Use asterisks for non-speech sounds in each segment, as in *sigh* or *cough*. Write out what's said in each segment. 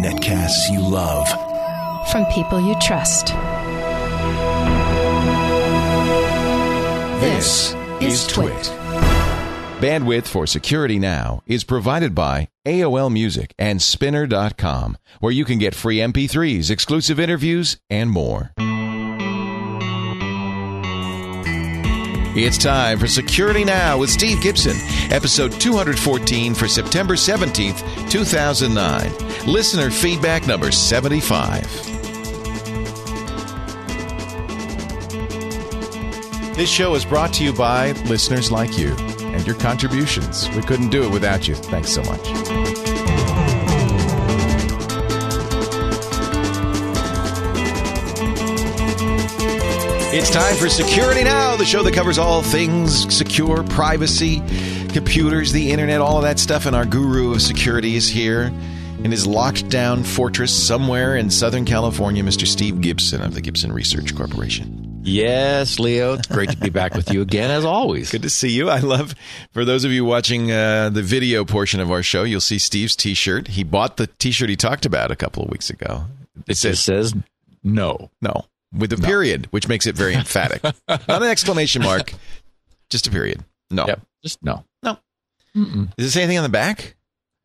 Netcasts you love. From people you trust. This is Twit. Bandwidth for Security Now is provided by AOL Music and Spinner.com, where you can get free MP3s, exclusive interviews, and more. It's time for Security Now with Steve Gibson, episode 214 for September 17th, 2009. Listener feedback number 75. This show is brought to you by listeners like you and your contributions. We couldn't do it without you. Thanks so much. It's time for Security Now, the show that covers all things secure, privacy, computers, the internet, all of that stuff. And our guru of security is here in his locked down fortress somewhere in Southern California, Mr. Steve Gibson of the Gibson Research Corporation. Yes, Leo. It's great to be back with you again, as always. Good to see you. I love, for those of you watching uh, the video portion of our show, you'll see Steve's t shirt. He bought the t shirt he talked about a couple of weeks ago. It just says no. No, with a period, which makes it very emphatic. *laughs* Not an exclamation mark, just a period. No. Yep. Just no. No. Does it say anything on the back?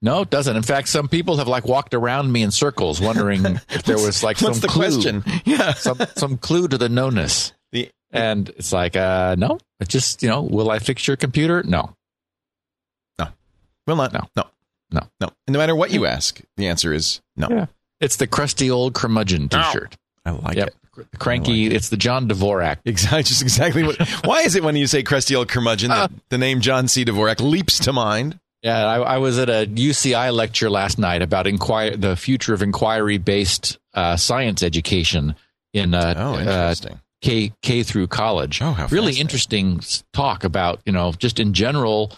No, it doesn't. In fact, some people have like walked around me in circles wondering *laughs* if there was like What's some the clue, question? *laughs* Yeah. some some clue to the no-ness. The, And it's like, uh, no, it just, you know, will I fix your computer? No. No, will not. No. No. No. No. And no matter what you ask, the answer is no. Yeah. It's the crusty old curmudgeon t-shirt. I like Yep. it. Cranky. It's the John Dvorak. *laughs* Exactly. Just exactly what. Why is it when you say crusty old curmudgeon that the name John C. Dvorak leaps to mind? Yeah, I, I was at a UCI lecture last night about inquire the future of inquiry-based uh, science education in uh, Oh, uh, interesting. K K through college. Oh, how really interesting talk about you know just in general.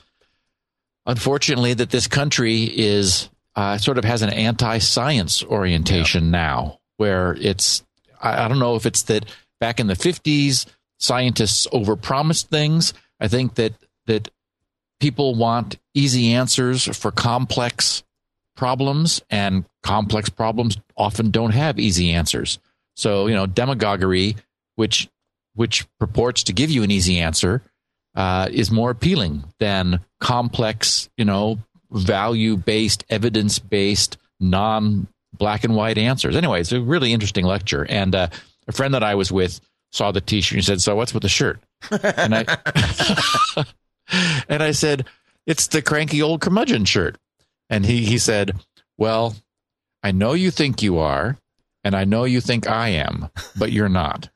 Unfortunately, that this country is uh, sort of has an anti-science orientation now, where it's I, I don't know if it's that back in the fifties scientists overpromised things. I think that that people want easy answers for complex problems, and complex problems often don't have easy answers. So you know, demagoguery, which which purports to give you an easy answer, uh, is more appealing than complex, you know, value based, evidence based, non black and white answers. Anyway, it's a really interesting lecture. And uh, a friend that I was with saw the t shirt and said, So what's with the shirt? And I *laughs* and I said, It's the cranky old curmudgeon shirt. And he, he said, Well, I know you think you are, and I know you think I am, but you're not.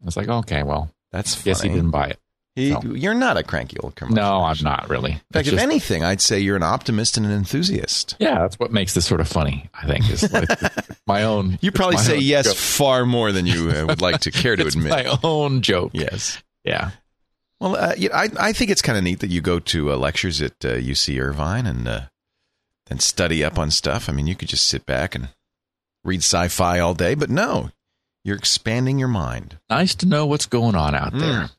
I was like, okay, well, That's funny. guess he didn't buy it. He- No. You're not a cranky old curmudgeon. No, I'm not really. In fact, if anything, I'd say you're an optimist and an enthusiast. yeah, that's what makes this sort of funny. I think is like *laughs* my own. You probably say yes joke. far more than you uh, would like to *laughs* care to admit. my own joke. Yes. Yeah. Well, uh, yeah, I I think it's kind of neat that you go to uh, lectures at uh, UC Irvine and uh, then study up on stuff. I mean, you could just sit back and read sci-fi all day, but no, you're expanding your mind. Nice to know what's going on out Mm. there.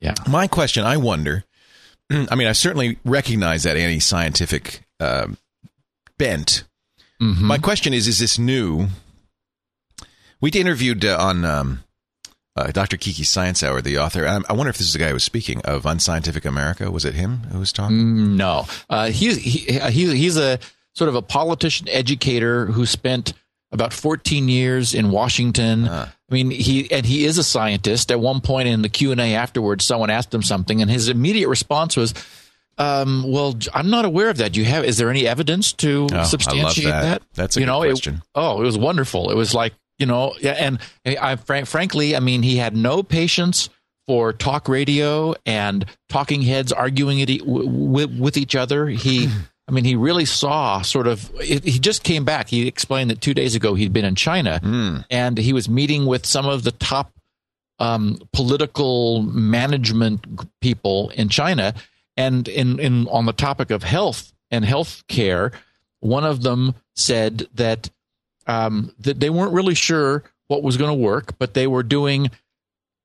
Yeah. My question, I wonder. *clears throat* I mean, I certainly recognize that anti-scientific uh, bent. Mhm. My question is: Is this new? We interviewed uh, on um, uh, Dr. Kiki Science Hour, the author. I, I wonder if this is the guy who was speaking of Unscientific America. Was it him who was talking? Mm, No, uh, he's he, he, he's a sort of a politician educator who spent about 14 years in Washington. I mean, he and he is a scientist. At one point in the Q and A afterwards, someone asked him something, and his immediate response was, um, "Well, I'm not aware of that. Do you have? Is there any evidence to Oh, substantiate that. that? That's a you good know, it- question. oh, it was wonderful. It was like you know, yeah, and I, fran- frankly, I mean, he had no patience for talk radio and talking heads arguing it e- w- w- with each other. He, *clears throat* I mean, he really saw sort of. It, he just came back. He explained that two days ago he'd been in China Hmm. and he was meeting with some of the top um, political management people in China, and in, in on the topic of health and health care, one of them said that um, that they weren't really sure what was going to work, but they were doing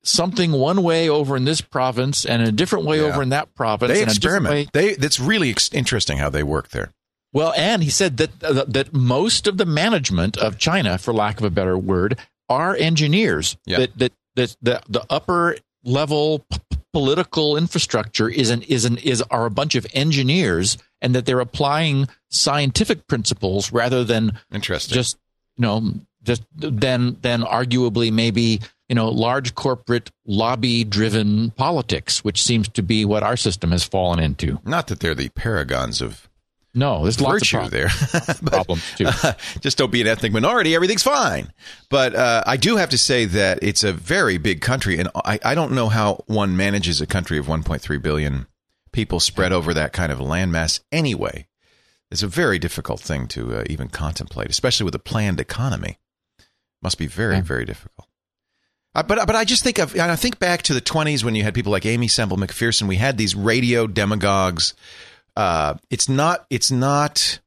something one way over in this province and a different way Yeah. over in that province. They experiment. They that's really ex- interesting how they work there. Well, and he said that uh, that most of the management of China, for lack of a better word, are engineers. Yeah. That that that the the upper level p- political infrastructure is an is an is are a bunch of engineers, and that they're applying scientific principles rather than Interesting. just you know just then then arguably maybe you know large corporate lobby driven politics which seems to be what our system has fallen into Not that they're the paragons of no there's lots virtue of prob- there. *laughs* But, problems too uh, *laughs* just don't be an ethnic minority. Everything's fine. But uh, I do have to say that it's a very big country, and I, I don't know how one manages a country of 1.3 billion people spread over that kind of landmass. Anyway, it's a very difficult thing to uh, even contemplate, especially with a planned economy. Must be very, Yeah. very difficult. Uh, but but I just think of and I think back to the 20s when you had people like Aimee Semple McPherson. We had these radio demagogues. Uh, it's not. It's not.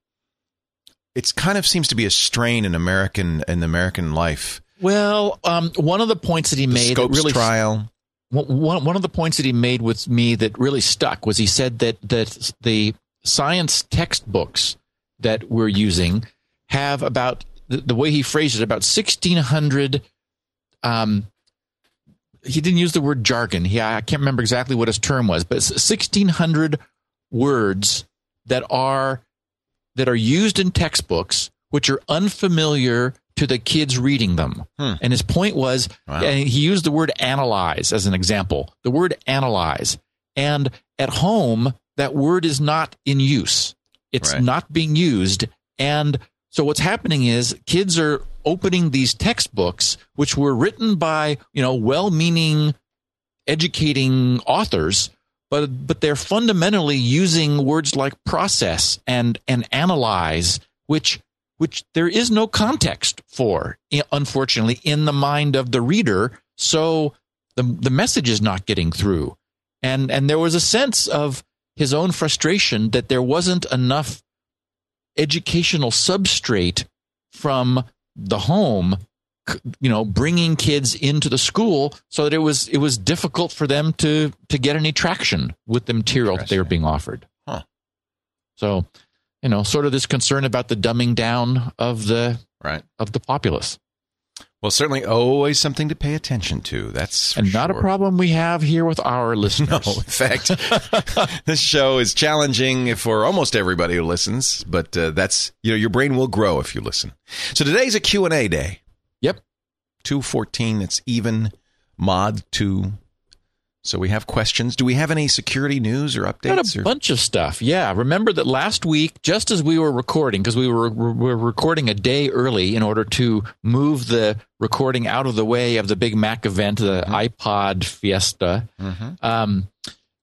It's kind of seems to be a strain in American in American life. well um, one of the points that he The made Scopes really trial. one, one of the points that he made with me that really stuck was he said that that the science textbooks that we're using have about the, the way he phrased it about 1600 um he didn't use the word jargon he I can't remember exactly what his term was but 1600 words that are that are used in textbooks which are unfamiliar to the kids reading them Hmm. and his point was Wow. and he used the word analyze as an example. The word analyze. And at home, that word is not in use. It's Right. not being used. And so what's happening is kids are opening these textbooks, which were written by, you know, well meaning, educating authors. But, but they're fundamentally using words like process and, and analyze, which which there is no context for, unfortunately, in the mind of the reader. So the the message is not getting through, and and there was a sense of his own frustration that there wasn't enough educational substrate from the home you know bringing kids into the school so that it was it was difficult for them to to get any traction with the material that they were being offered Huh. so you know sort of this concern about the dumbing down of the Right. of the populace Well, certainly always something to pay attention to. That's for and not a problem we have here with our listeners. *laughs* No, in fact, *laughs* *laughs* this show is challenging for almost everybody who listens, but uh, that's you know your brain will grow if you listen. So today's a Q&A day. yep 214 it's even mod 2. So we have questions. Do we have any security news or updates? Got a or bunch of stuff. Yeah. Remember that last week, just as we were recording, because we were, we were recording a day early in order to move the recording out of the way of the big Mac event, the iPod Fiesta, Mhm. um,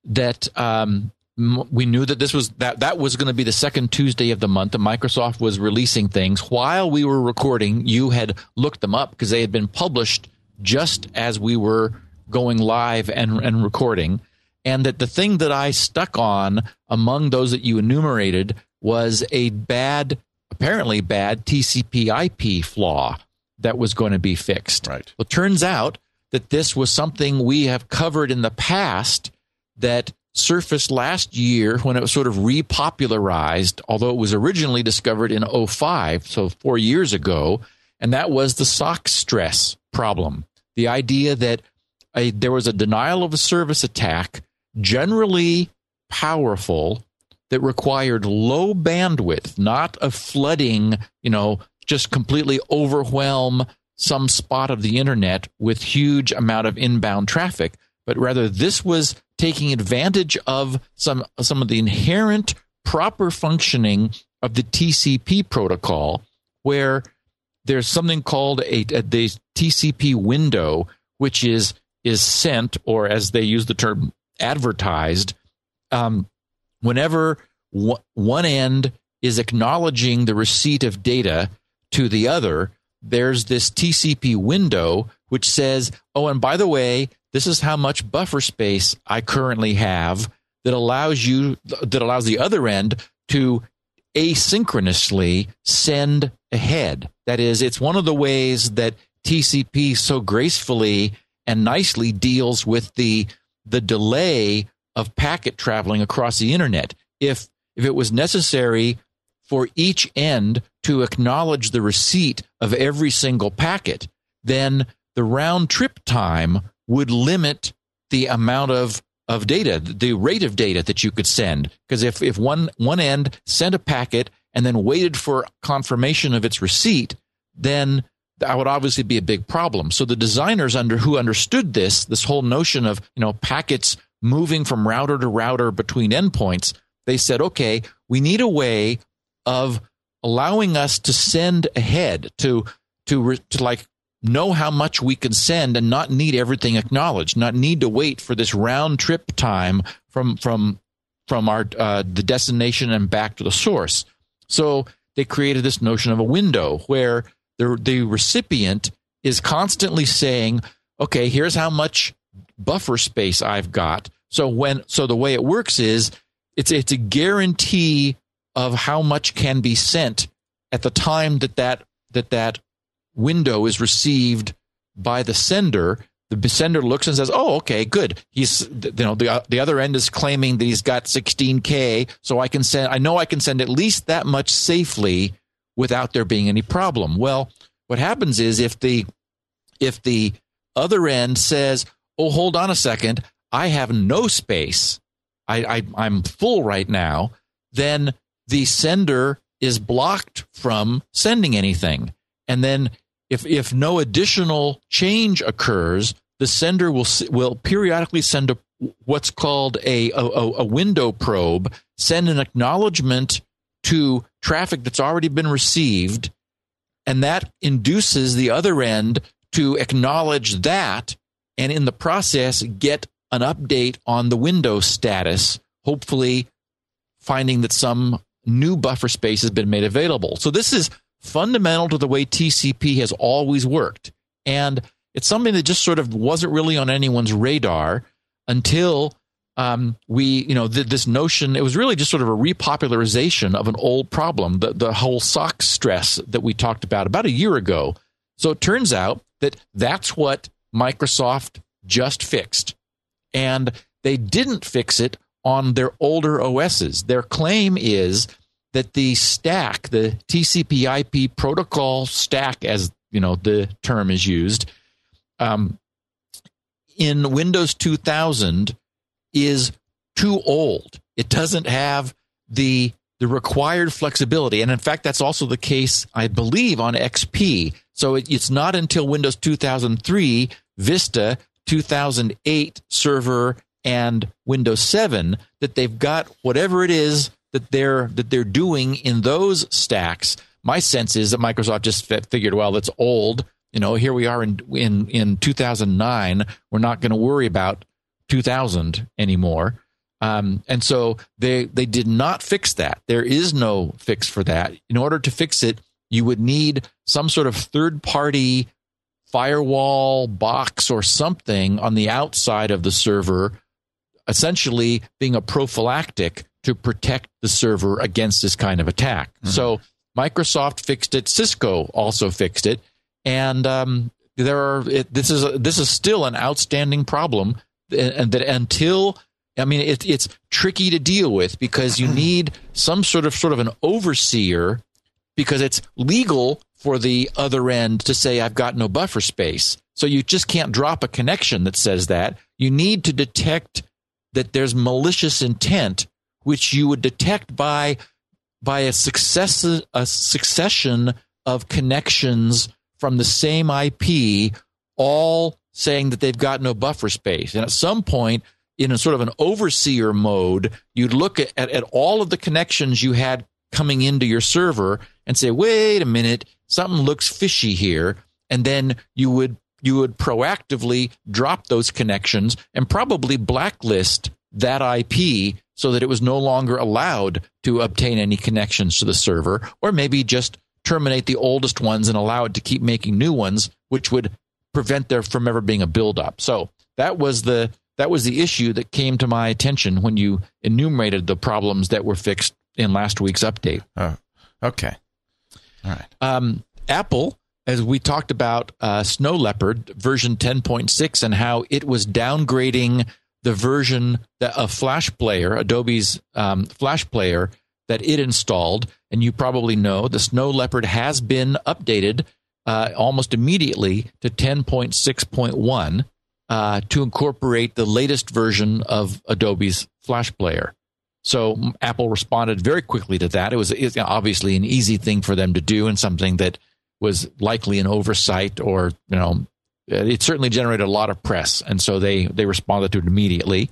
that um, we knew that this was that that was going to be the second Tuesday of the month. And Microsoft was releasing things while we were recording. You had looked them up because they had been published just as we were going live and and recording. And that the thing that I stuck on among those that you enumerated was a bad, apparently bad TCP IP flaw that was going to be fixed. Right. Well, it turns out that this was something we have covered in the past that surfaced last year when it was sort of repopularized, although it was originally discovered in 05, so four years ago, and that was the Sockstress problem. The idea that a, there was a denial of a service attack, generally powerful, that required low bandwidth, not a flooding, you know, just completely overwhelm some spot of the internet with huge amount of inbound traffic, but rather this was taking advantage of some some of the inherent proper functioning of the TCP protocol, where there's something called a, a the TCP window, which is is sent, or as they use the term, advertised, um, whenever w- one end is acknowledging the receipt of data to the other, there's this TCP window which says, oh, and by the way, this is how much buffer space I currently have that allows you, that allows the other end to asynchronously send ahead. That is, it's one of the ways that TCP so gracefully and nicely deals with the the delay of packet traveling across the internet. If if it was necessary for each end to acknowledge the receipt of every single packet, then the round trip time would limit the amount of of data, the rate of data that you could send. Because if, if one one end sent a packet and then waited for confirmation of its receipt, then that would obviously be a big problem. So the designers under who understood this, this whole notion of you know packets moving from router to router between endpoints, they said, okay, we need a way of allowing us to send ahead to to to like know how much we can send and not need everything acknowledged, not need to wait for this round trip time from from from our uh, the destination and back to the source. So they created this notion of a window where the the recipient is constantly saying, "Okay, here's how much buffer space I've got." So when so the way it works is it's it's a guarantee of how much can be sent at the time that that that that window is received by the sender, the sender looks and says, "Oh, okay, good. He's you know the uh, the other end is claiming that he's got 16k, so I can send. I know I can send at least that much safely without there being any problem." Well, what happens is if the if the other end says, "Oh, hold on a second, I have no space. I, I I'm full right now," then the sender is blocked from sending anything. And then if if no additional change occurs, the sender will will periodically send a what's called a, a, a window probe, send an acknowledgement to traffic that's already been received, and that induces the other end to acknowledge that, and in the process get an update on the window status, hopefully finding that some new buffer space has been made available. So this is fundamental to the way TCP has always worked. And it's something that just sort of wasn't really on anyone's radar until um, we, you know, th- this notion, it was really just sort of a repopularization of an old problem, the, the whole Sockstress that we talked about about a year ago. So it turns out that that's what Microsoft just fixed. And they didn't fix it on their older OSs. Their claim is that the stack, the TCP/IP protocol stack, as you know the term is used, um, in Windows 2000 is too old. It doesn't have the the required flexibility, and in fact, that's also the case, I believe, on XP. So it, it's not until Windows 2003, Vista, 2008 Server, and Windows 7 that they've got whatever it is that they're that they're doing in those stacks. My sense is that Microsoft just figured, well, it's old. You know, here we are in in in 2009. We're not going to worry about 2000 anymore. Um, and so they they did not fix that. There is no fix for that. In order to fix it, you would need some sort of third party firewall box or something on the outside of the server, essentially being a prophylactic to protect the server against this kind of attack. Mm-hmm. So Microsoft fixed it. Cisco also fixed it, and um, there are. It, this is a, this is still an outstanding problem, and that until I mean, it, it's tricky to deal with because you *clears throat* need some sort of sort of an overseer because it's legal for the other end to say I've got no buffer space. So you just can't drop a connection that says that. You need to detect that there's malicious intent which you would detect by by a success a succession of connections from the same IP, all saying that they've got no buffer space. And at some point, in a sort of an overseer mode, you'd look at, at, at all of the connections you had coming into your server and say, wait a minute, something looks fishy here. And then you would you would proactively drop those connections and probably blacklist that IP so that it was no longer allowed to obtain any connections to the server, or maybe just terminate the oldest ones and allow it to keep making new ones, which would prevent there from ever being a buildup. So that was the that was the issue that came to my attention when you enumerated the problems that were fixed in last week's update. Oh, okay. All right. Um, Apple, as we talked about uh, Snow Leopard version 10.6 and how it was downgrading the version that, of Flash Player, Adobe's um, Flash Player, that it installed. And you probably know the Snow Leopard has been updated uh, almost immediately to 10.6.1 uh, to incorporate the latest version of Adobe's Flash Player. So Apple responded very quickly to that. It was obviously an easy thing for them to do and something that was likely an oversight or, you know, it certainly generated a lot of press. And so they, they responded to it immediately.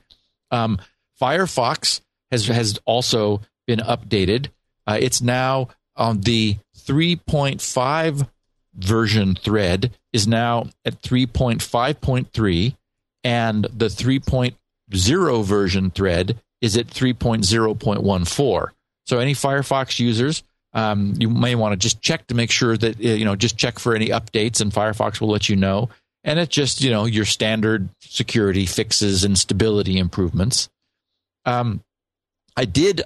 Um, Firefox has, has also been updated. Uh, it's now on the 3.5 version thread is now at 3.5.3 and the 3.0 version thread is at 3.0.14. So any Firefox users, um, you may want to just check to make sure that you know just check for any updates, and Firefox will let you know. And it's just you know your standard security fixes and stability improvements. Um, I did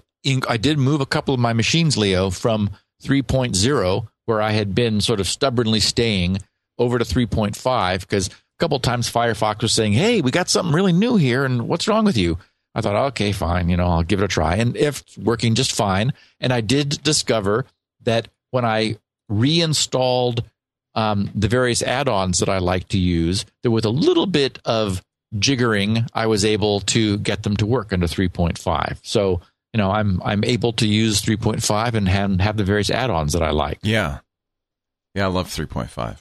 I did move a couple of my machines, Leo, from 3.0 where I had been sort of stubbornly staying over to 3.5 because a couple times Firefox was saying, "Hey, we got something really new here, and what's wrong with you?" I thought, okay, fine, you know, I'll give it a try. And if it's working just fine, and I did discover that when I reinstalled um, the various add-ons that I like to use, there was a little bit of jiggering. I was able to get them to work under 3.5. So you know, I'm I'm able to use 3.5 and have, have the various add-ons that I like. Yeah, yeah, I love 3.5.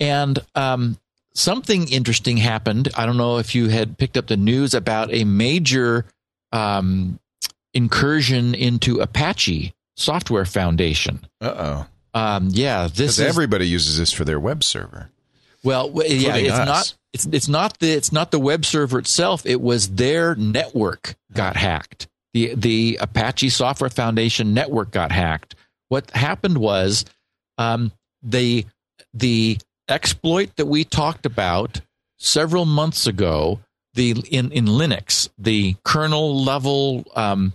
And um, something interesting happened. I don't know if you had picked up the news about a major um, incursion into Apache Software Foundation. Uh oh. Um, yeah, this is, everybody uses this for their web server. Well, yeah, it's us. not. It's it's not the it's not the web server itself. It was their network got hacked. The the Apache Software Foundation network got hacked. What happened was um, the the exploit that we talked about several months ago, the in, in Linux, the kernel level um,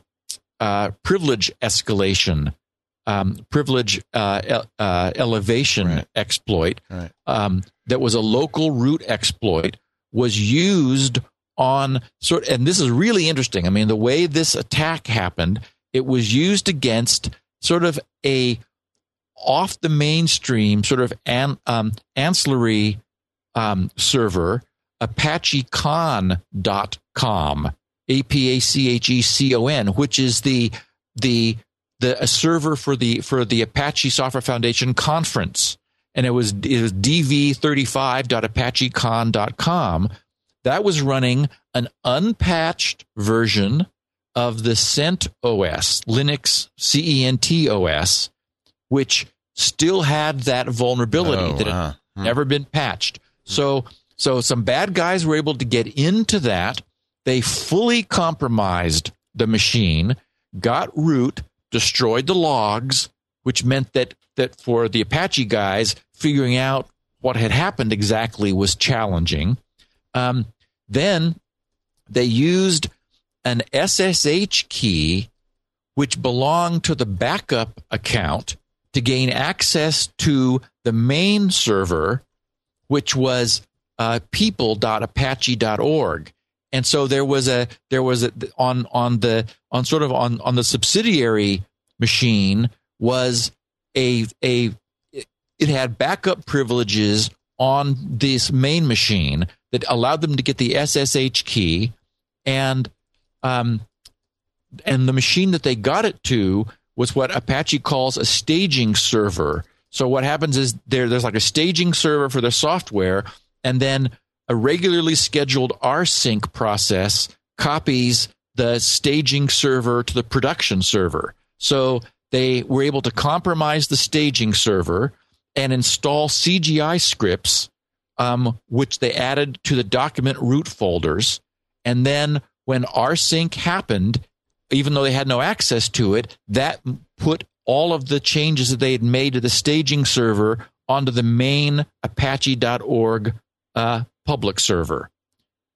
uh, privilege escalation, um, privilege uh, uh, elevation right. exploit right. Um, that was a local root exploit was used on sort and this is really interesting. I mean, the way this attack happened, it was used against sort of a off the mainstream sort of an, um, ancillary um, server, ApacheCon.com, A P A C H E C O N, which is the the the a server for the for the Apache Software Foundation conference, and it was it was dv35.apachecon.com. That was running an unpatched version of the Cent OS, Linux CENT OS, which still had that vulnerability oh, that had hmm. never been patched. So, so some bad guys were able to get into that. They fully compromised the machine, got root, destroyed the logs, which meant that that for the Apache guys, figuring out what had happened exactly was challenging. Um, then they used an SSH key, which belonged to the backup account to gain access to the main server, which was uh, people.apache.org. And so there was a there was a on on the on sort of on on the subsidiary machine was a a it had backup privileges on this main machine that allowed them to get the SSH key and um, and the machine that they got it to was what Apache calls a staging server. So what happens is there, there's like a staging server for the software, and then a regularly scheduled rsync process copies the staging server to the production server. So they were able to compromise the staging server and install CGI scripts, um, which they added to the document root folders. And then when rsync happened, even though they had no access to it, that put all of the changes that they had made to the staging server onto the main apache.org uh, public server.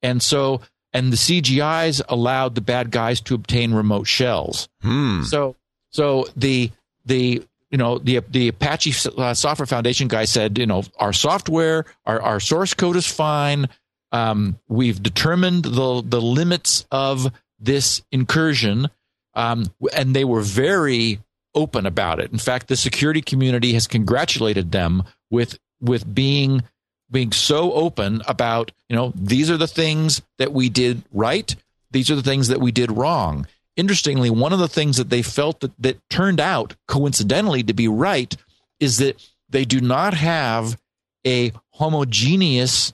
And so, and the CGIs allowed the bad guys to obtain remote shells. Hmm. So, so the, the, you know, the, the Apache uh, Software Foundation guy said, you know, our software, our, our source code is fine. Um, we've determined the, the limits of this incursion. um, and they were very open about it. In fact, the security community has congratulated them with with being being so open about you know these are the things that we did right these are the things that we did wrong interestingly one of the things that they felt that, that turned out coincidentally to be right is that they do not have a homogeneous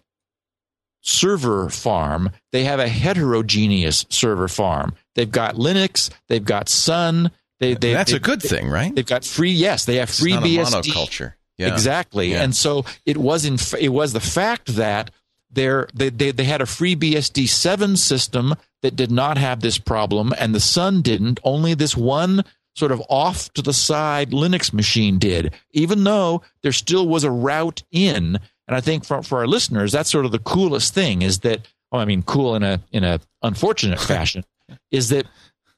server farm they have a heterogeneous server farm they've got linux they've got sun they, they, That's they, a good thing, right? They've got free. Yes, they have It's free not a BSD. monoculture. Yeah. Exactly. Yeah. And so it was in it was the fact that there they, they they had a FreeBSD seven system that did not have this problem, and the Sun didn't. Only this one sort of off to the side Linux machine did, even though there still was a route in. And I think for for our listeners, that's sort of the coolest thing is that well, I mean, cool in a in a unfortunate *laughs* fashion, is that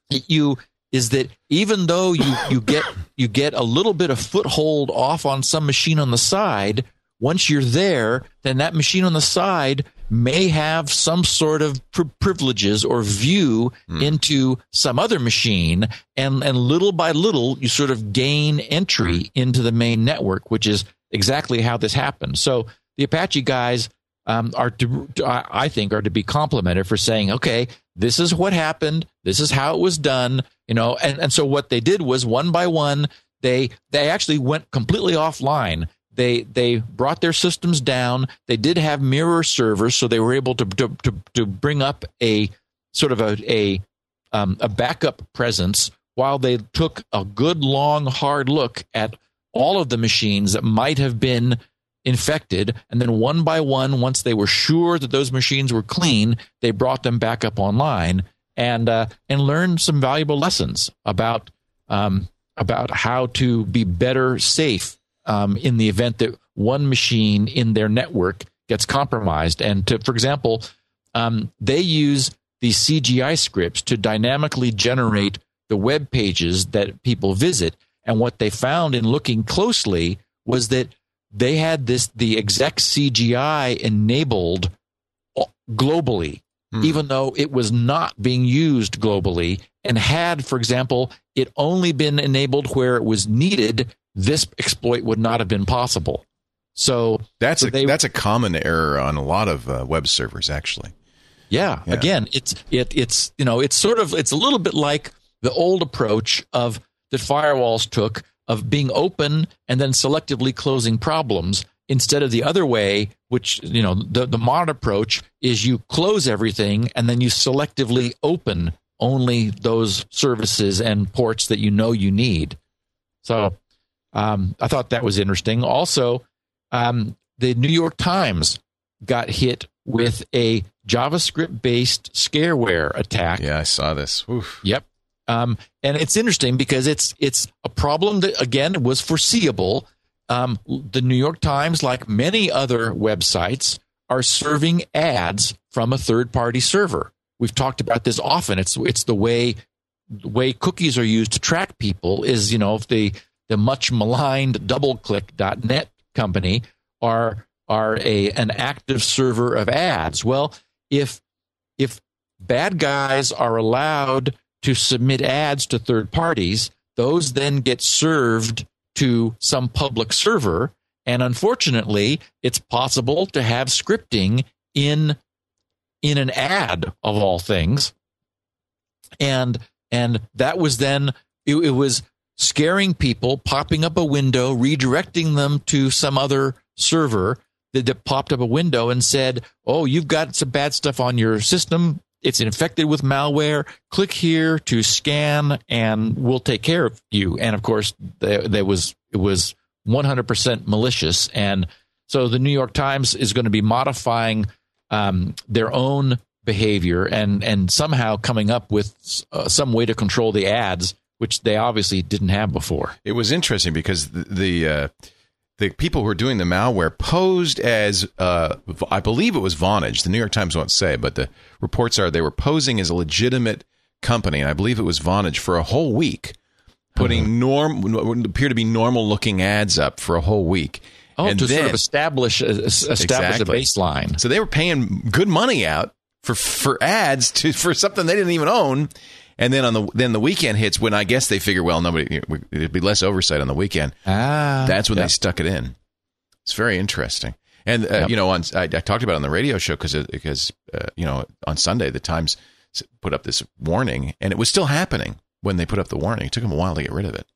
you is that even though you you get you get a little bit of foothold off on some machine on the side once you're there then that machine on the side may have some sort of pri privileges or view into some other machine and and little by little you sort of gain entry into the main network which is exactly how this happened. So the apache guys um, are to, I I think are to be complimented for saying, okay, this is what happened, this is how it was done, you know, and, and so what they did was one by one, they they actually went completely offline. They they brought their systems down. They did have mirror servers, so they were able to to to, to bring up a sort of a a um, a backup presence while they took a good long hard look at all of the machines that might have been infected and then one by one once they were sure that those machines were clean they brought them back up online and uh, and learned some valuable lessons about um, about how to be better safe um, in the event that one machine in their network gets compromised and to for example um, they use these CGI scripts to dynamically generate the web pages that people visit and what they found in looking closely was that they had this the exec CGI enabled globally, even though it was not being used globally. And had, for example, it only been enabled where it was needed, this exploit would not have been possible. So That's so a they- that's a common error on a lot of uh, web servers, actually. Yeah. Yeah. Again, it's it it's you know it's sort of it's a little bit like the old approach of that firewalls took of being open and then selectively closing problems instead of the other way, which you know the the modern approach is you close everything and then you selectively open only those services and ports that you know you need. So um, I thought that was interesting. Also, um, the New York Times got hit with a JavaScript based scareware attack. Yeah, I saw this. Oof. Yep. Um, and it's interesting because it's it's a problem that again was foreseeable. Um, the New York Times, like many other websites, are serving ads from a third party server. We've talked about this often. It's it's the way the way cookies are used to track people is you know if the the much maligned DoubleClick.net company are are a an active server of ads. Well, if if bad guys are allowed to submit ads to third parties, those then get served to some public server. And unfortunately, it's possible to have scripting in in an ad of all things. And and that was then it, it was scaring people, popping up a window, redirecting them to some other server that, popped up a window and said, "Oh, you've got some bad stuff on your system. It's infected with malware. Click here to scan, and we'll take care of you." And of course, there was it was 100% malicious, and so the New York Times is going to be modifying um, their own behavior and and somehow coming up with uh, some way to control the ads, which they obviously didn't have before. It was interesting because the the, uh, the people who were doing the malware posed as uh, I believe it was Vonage. The New York Times won't say, but the reports are they were posing as a legitimate company, and I believe it was Vonage for a whole week, putting norm what would appear to be normal looking ads up for a whole week. Oh, And to sort of establish a, establish Exactly. a baseline. So they were paying good money out for for ads to for something they didn't even own, And then on the then the weekend hits when I guess they figure, well, nobody it'd be less oversight on the weekend. Ah, That's when yeah. they stuck it in. It's very interesting. And uh, Yep. you know, on I, I talked about it on the radio show because because uh, you know on Sunday the Times put up this warning, and it was still happening when they put up the warning. It took them a while to get rid of it.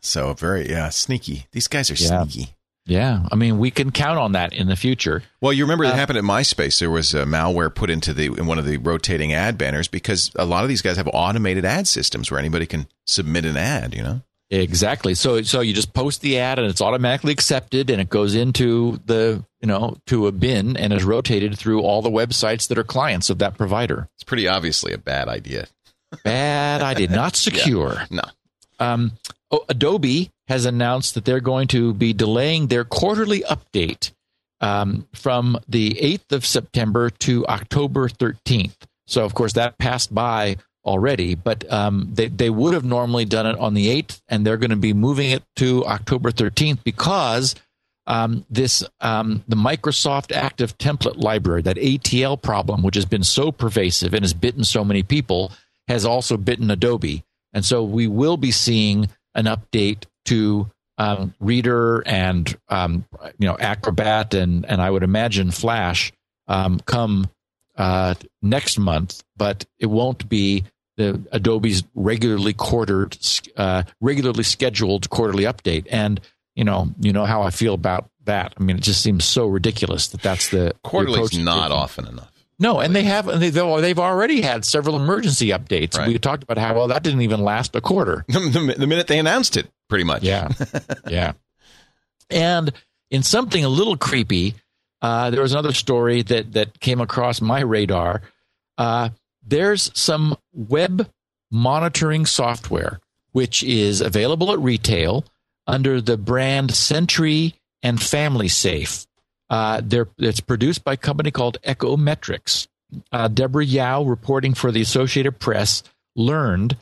So very yeah, sneaky. These guys are Yeah. sneaky. Yeah, I mean, we can count on that in the future. Well, you remember Uh, that happened at MySpace. There was a malware put into the in one of the rotating ad banners because a lot of these guys have automated ad systems where anybody can submit an ad. You know. Exactly. So so you just post the ad and it's automatically accepted and it goes into the you know to a bin and is rotated through all the websites that are clients of that provider. It's pretty obviously a bad idea. Bad idea. Not *laughs* secure. No. Um, oh, Adobe has announced that they're going to be delaying their quarterly update um, from the 8th of September to October 13th. So, of course, that passed by already, but um, they, they would have normally done it on the 8th, and they're going to be moving it to October 13th because um, this um, the Microsoft Active Template Library, that ATL problem, which has been so pervasive and has bitten so many people, has also bitten Adobe, and so we will be seeing an update to um, Reader and um, you know Acrobat and and I would imagine Flash um, come uh, next month, but it won't be the Adobe's regularly quartered, uh, regularly scheduled quarterly update. And you know, you know how I feel about that. I mean, it just seems so ridiculous that that's the quarterly Quarterly's not often enough. No, and they have and they, they've already had several emergency updates. Right. We talked about how well that didn't even last a quarter. *laughs* the, the minute they announced it, pretty much. Yeah, *laughs* yeah. And in something a little creepy, uh, there was another story that that came across my radar. Uh, there's some web monitoring software which is available at retail under the brand Sentry and Family Safe. Uh, they're, it's produced by a company called EchoMetrix. Uh, Deborah Yao, reporting for the Associated Press, learned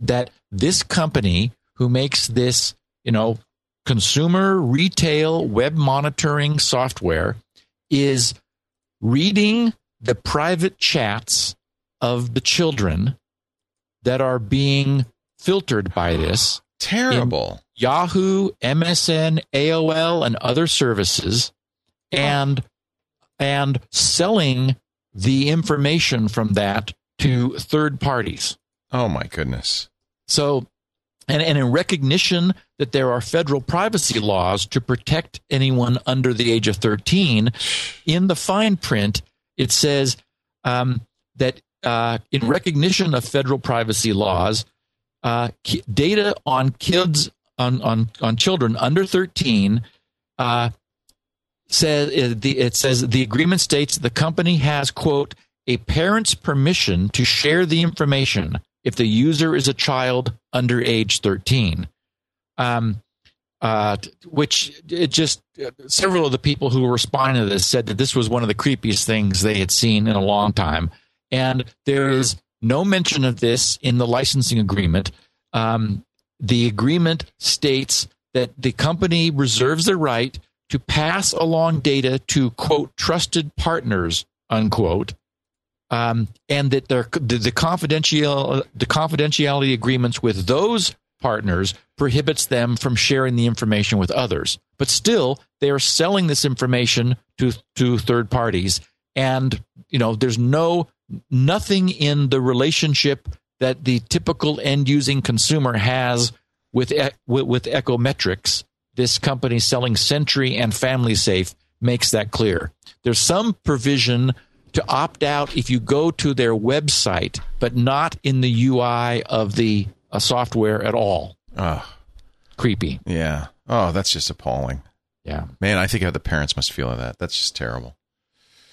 that this company who makes this, you know, consumer retail web monitoring software is reading the private chats of the children that are being filtered by this Terrible. Yahoo, MSN, AOL, and other services, and and selling the information from that to third parties. oh my goodness. So, and, and in recognition that there are federal privacy laws to protect anyone under the age of 13, in the fine print, it says um, that uh, in recognition of federal privacy laws, uh, ki- data on kids, on, on, on children under 13, uh, says uh, it says the agreement states the company has quote a parent's permission to share the information if the user is a child under age 13 um, uh, which it just uh, several of the people who were responding to this said that this was one of the creepiest things they had seen in a long time. And there is no mention of this in the licensing agreement. Um, the agreement states that the company reserves the right to pass along data to quote trusted partners unquote um, and that their, the, the confidential the confidentiality agreements with those partners prohibits them from sharing the information with others. But still they are selling this information to to third parties. And you know there's no nothing in the relationship that the typical end using consumer has with with, with EchoMetrix this company selling Sentry and Family Safe makes that clear. There's some provision to opt out if you go to their website, but not in the UI of the uh, software at all. Oh, Creepy. yeah. Oh, that's just appalling. Yeah. Man, I think how the parents must feel of that. That's just terrible.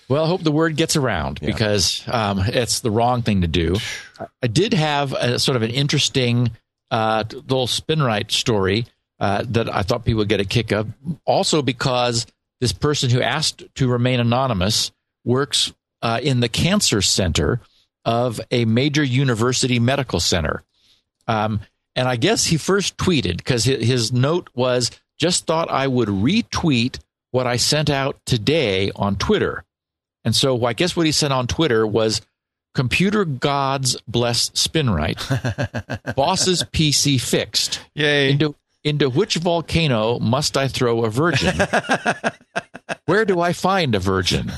Well, I hope the word gets around Yeah. because um, it's the wrong thing to do. *sighs* I did have a sort of an interesting uh, little SpinRite story uh, that I thought people would get a kick of. Also, because this person who asked to remain anonymous works uh, in the cancer center of a major university medical center. Um, and I guess he first tweeted because his, note was just thought I would retweet what I sent out today on Twitter. And so I guess what he sent on Twitter was Computer gods bless SpinRite. *laughs* Boss's PC fixed. Yay. Into which volcano must I throw a virgin? *laughs* Where do I find a virgin?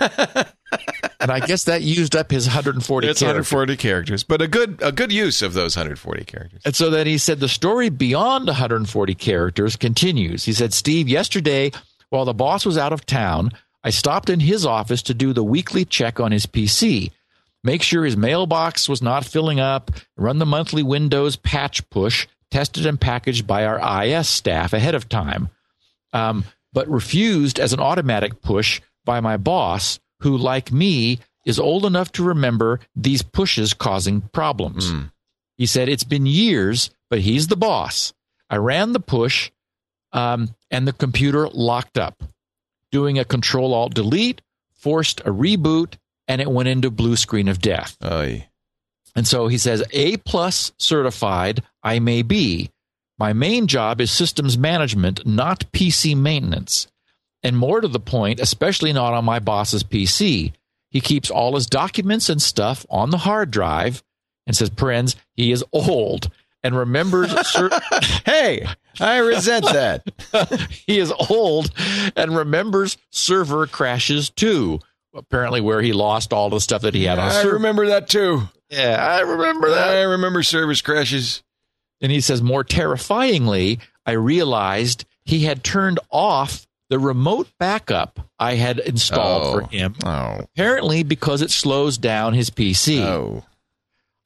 And I guess that used up his 140 It's characters. 140 characters, but a good a good use of those 140 characters. And so then he said the story beyond 140 characters continues. He said, Steve, yesterday, while the boss was out of town, I stopped in his office to do the weekly check on his PC, make sure his mailbox was not filling up, run the monthly Windows patch push, tested and packaged by our IS staff ahead of time, um, but refused as an automatic push by my boss, who, like me, is old enough to remember these pushes causing problems. He said, It's been years, but he's the boss. I ran the push um, and the computer locked up. Doing a control alt delete forced a reboot and it went into blue screen of death. Oy. And so he says, A plus certified I may be. My main job is systems management, not PC maintenance. And more to the point, especially not on my boss's PC. He keeps all his documents and stuff on the hard drive and says, Prenz, he is old and remembers *laughs* cer- *laughs* Hey, I resent that. *laughs* he is old and remembers server crashes too. Apparently, where he lost all the stuff that he had on I server. remember that too. yeah, I remember that. I remember service crashes. And he says, more terrifyingly, I realized he had turned off the remote backup I had installed Oh. for him, Oh, apparently because it slows down his PC. oh.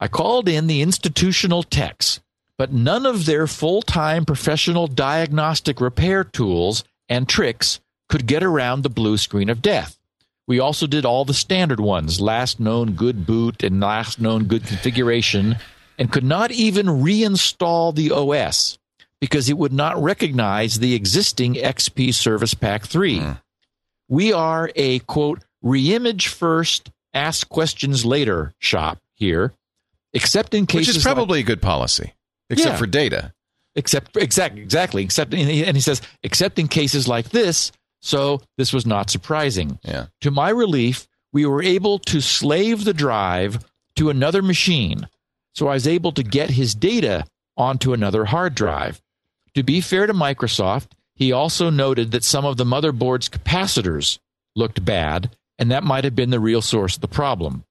I called in the institutional techs, but none of their full time professional diagnostic repair tools and tricks could get around the blue screen of death. We also did all the standard ones last known good boot and last known good configuration, and could not even reinstall the OS because it would not recognize the existing XP Service Pack 3. Hmm. We are a quote, reimage first, ask questions later shop here, except in cases. Which is like- probably a good policy, except Yeah. for data. except exactly exactly except and he, and he says except in cases like this so this was not surprising Yeah. to my relief we were able to slave the drive to another machine so i was able to get his data onto another hard drive. To be fair to microsoft he also noted that some of the motherboard's capacitors looked bad and that might have been the real source of the problem.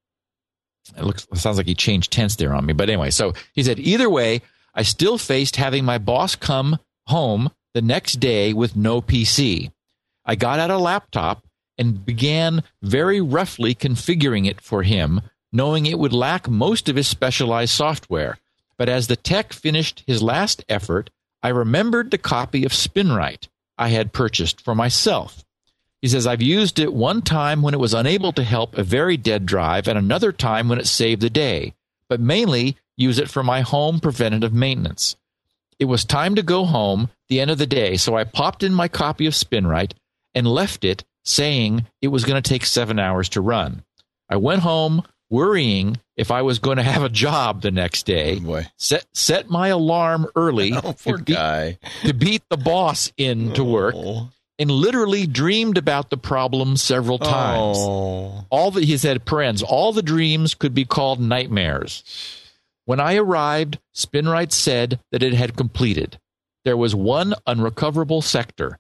It looks it sounds like he changed tense there on me but anyway so he said either way i still faced having my boss come home the next day with no pc i got out a laptop and began very roughly configuring it for him knowing it would lack most of his specialized software but as the tech finished his last effort i remembered the copy of SpinRite i had purchased for myself he says, I've used it one time when it was unable to help a very dead drive and another time when it saved the day, but mainly use it for my home preventative maintenance. It was time to go home the end of the day, so I popped in my copy of SpinRite and left it saying it was going to take seven hours to run. I went home worrying if I was going to have a job the next day. Oh, boy. Set set my alarm early *laughs* Oh, to, beat, guy. to beat the boss in to oh. work Oh. and literally dreamed about the problem several times. Oh. All that he said, parens, all the dreams could be called nightmares. When I arrived, SpinRite said that it had completed. There was one unrecoverable sector.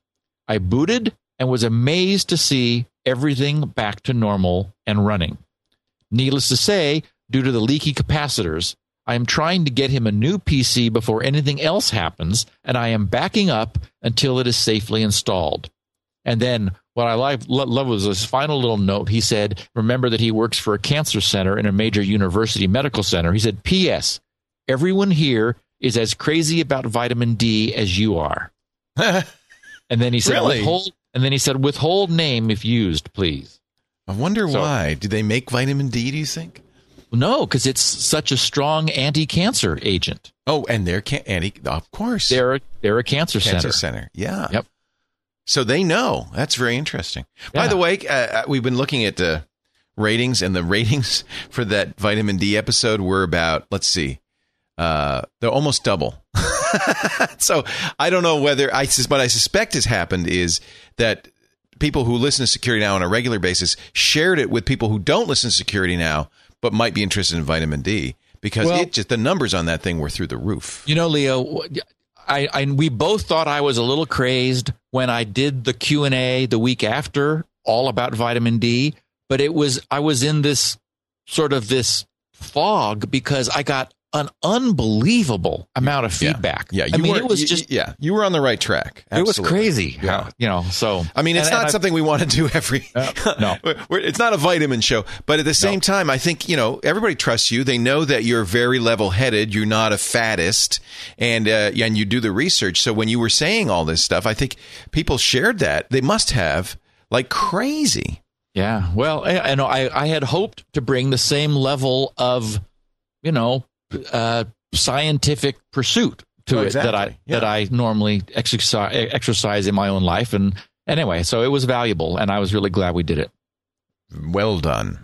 I booted and was amazed to see everything back to normal and running. Needless to say, due to the leaky capacitors, I am trying to get him a new PC before anything else happens, and I am backing up until it is safely installed. And then what I love was his final little note. He said, remember that he works for a cancer center in a major university medical center. He said, P.S. Everyone here is as crazy about vitamin D as you are. *laughs* And then he said, Really? withhold, and then he said, withhold name if used, please. I wonder So- why. Do they make vitamin D, do you think? No, because it's such a strong anti-cancer agent. Oh, and they're can- anti, of course. They're a, they're a cancer, cancer center. center. Yeah. Yep. So they know. That's very interesting. By the way, uh, uh, we've been looking at the ratings, and the *laughs* ratings for that vitamin D episode were about, let's see, uh, they're almost double. *laughs* so I don't know whether I what I suspect has happened is that people who listen to Security Now on a regular basis shared it with people who don't listen to Security Now, but might be interested in vitamin D because Well- it just the numbers on that thing were through the roof. You know, Leo, I, I we both thought I was a little crazed when I did the Q and A the week after, all about vitamin D. But it was I was in this sort of this fog because I got an unbelievable amount of Yeah. feedback. Yeah, I mean, were, it was you- just yeah, you were on the right track. it was crazy. Yeah. how- you know. So I mean, it's and- not and I- something we want to do every. no. *laughs* We're- it's not a vitamin show, but at the same time, I think you know everybody trusts you. They know that you're very level-headed. You're not a fattist, and uh, and you do the research. So when you were saying all this stuff, I think people shared that. They must have like crazy. Yeah. Well, I, I know I, I had hoped to bring the same level of, you know, uh, scientific pursuit to Oh, it that I. Yeah. that I normally exercise exercise in my own life. And anyway, so it was valuable, and I was really glad we did it. Well done.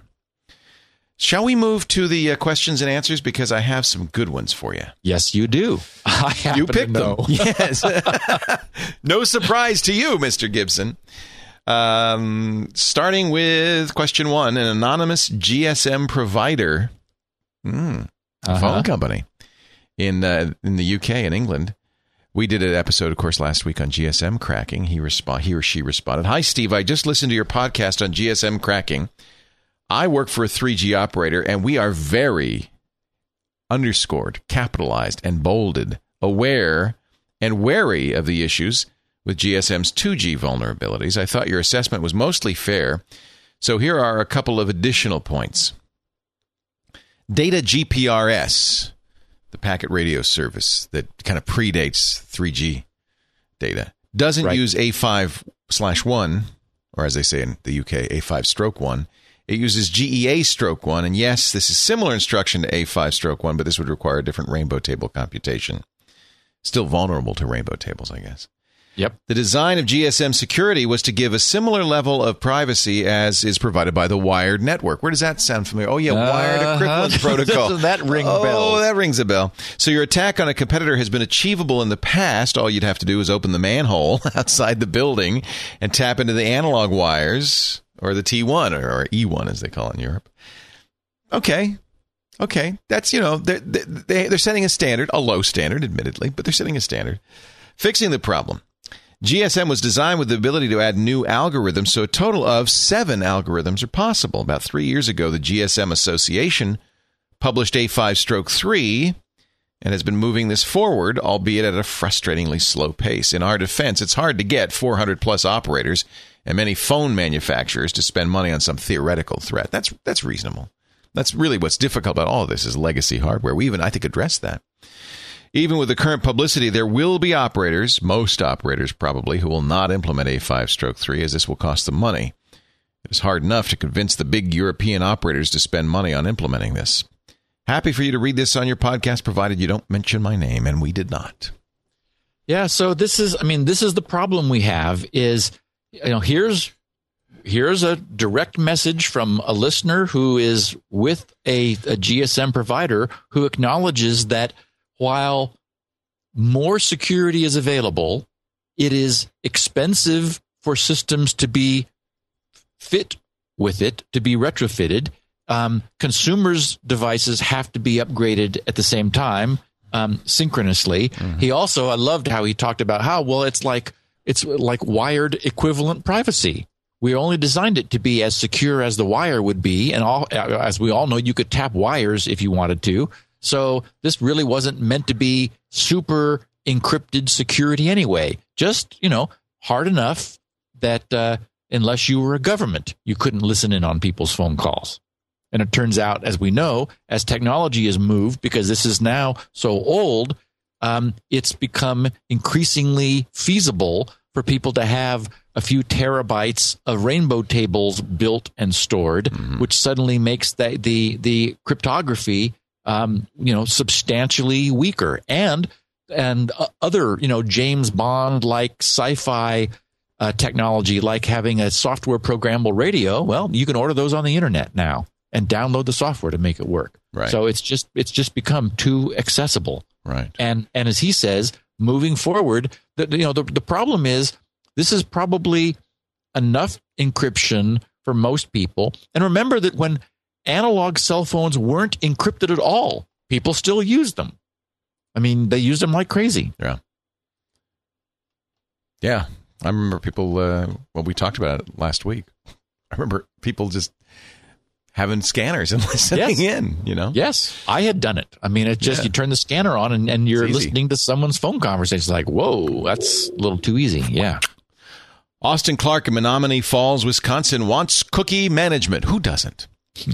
Shall we move to the uh, questions and answers because I have some good ones for you. Yes, you do. *laughs* You picked them. *laughs* Yes. *laughs* no surprise to you, Mr. Gibson. Um, starting with question one an anonymous GSM provider, mm, Uh-huh. phone company in, uh, in the UK and England. We did an episode, of course, last week on GSM cracking. He respond, he or she responded, "Hi, Steve. I just listened to your podcast on GSM cracking. I work for a 3G operator, and we are very underscored, capitalized, and bolded, aware and wary of the issues with GSM's 2G vulnerabilities. I thought your assessment was mostly fair. So here are a couple of additional points. Data GPRS, the packet radio service that kind of predates 3G data, doesn't Right. use A5 slash 1, or as they say in the UK, A5 stroke 1. It uses GEA stroke 1. And yes, this is similar instruction to A5 stroke 1, but this would require a different rainbow table computation. Still vulnerable to rainbow tables, I guess. Yep. The design of GSM security was to give a similar level of privacy as is provided by the wired network. Where does that sound familiar? Oh, yeah, wired Uh-huh. equivalence *laughs* protocol. Doesn't that ring bell. oh, that rings a bell. So your attack on a competitor has been achievable in the past. All you'd have to do is open the manhole *laughs* outside the building and tap into the analog wires or the T1 or, or E1 as they call it in Europe. Okay. Okay. That's, you know, they're, they, they're setting a standard, a low standard, admittedly, but they're setting a standard. Fixing the problem. GSM was designed with the ability to add new algorithms, so a total of seven algorithms are possible. About three years ago, the GSM Association published A5 Stroke 3 and has been moving this forward, albeit at a frustratingly slow pace. In our defense, it's hard to get 400 plus operators and many phone manufacturers to spend money on some theoretical threat. That's that's reasonable. That's really what's difficult about all of this is legacy hardware. We even I think addressed that. Even with the current publicity, there will be operators, most operators probably, who will not implement A5 stroke 3 as this will cost them money. It is hard enough to convince the big European operators to spend money on implementing this. Happy for you to read this on your podcast, provided you don't mention my name, and we did not. Yeah, so this is I mean, this is the problem we have is you know, here's here's a direct message from a listener who is with a, a GSM provider who acknowledges that while more security is available, it is expensive for systems to be fit with it, to be retrofitted. Um, consumers' devices have to be upgraded at the same time, um, synchronously. He also, I loved how he talked about how well it's like it's like wired equivalent privacy. We only designed it to be as secure as the wire would be, and all as we all know, you could tap wires if you wanted to. So this really wasn't meant to be super encrypted security anyway. Just you know, hard enough that uh, unless you were a government, you couldn't listen in on people's phone calls. And it turns out, as we know, as technology has moved, because this is now so old, um, it's become increasingly feasible for people to have a few terabytes of rainbow tables built and stored, which suddenly makes the the, the cryptography, um, you know, substantially weaker, and and uh, other, you know, James Bond like sci-fi uh, technology, like having a software programmable radio. Well, you can order those on the internet now and download the software to make it work. Right. So it's just it's just become too accessible. Right. And and as he says, moving forward, the, you know the the problem is this is probably enough encryption for most people. And remember that when analog cell phones weren't encrypted at all. People still use them. I mean, they use them like crazy. Yeah. Yeah. I remember people, uh, well, we talked about it last week. I remember people just having scanners and *laughs* listening Yes. in, you know? Yes, I had done it. I mean, it's just Yeah. you turn the scanner on and, and you're listening to someone's phone conversation. It's Like, whoa, that's a little too easy. Yeah. Austin Clark in Menomonee Falls, Wisconsin wants cookie management. Who doesn't? *laughs*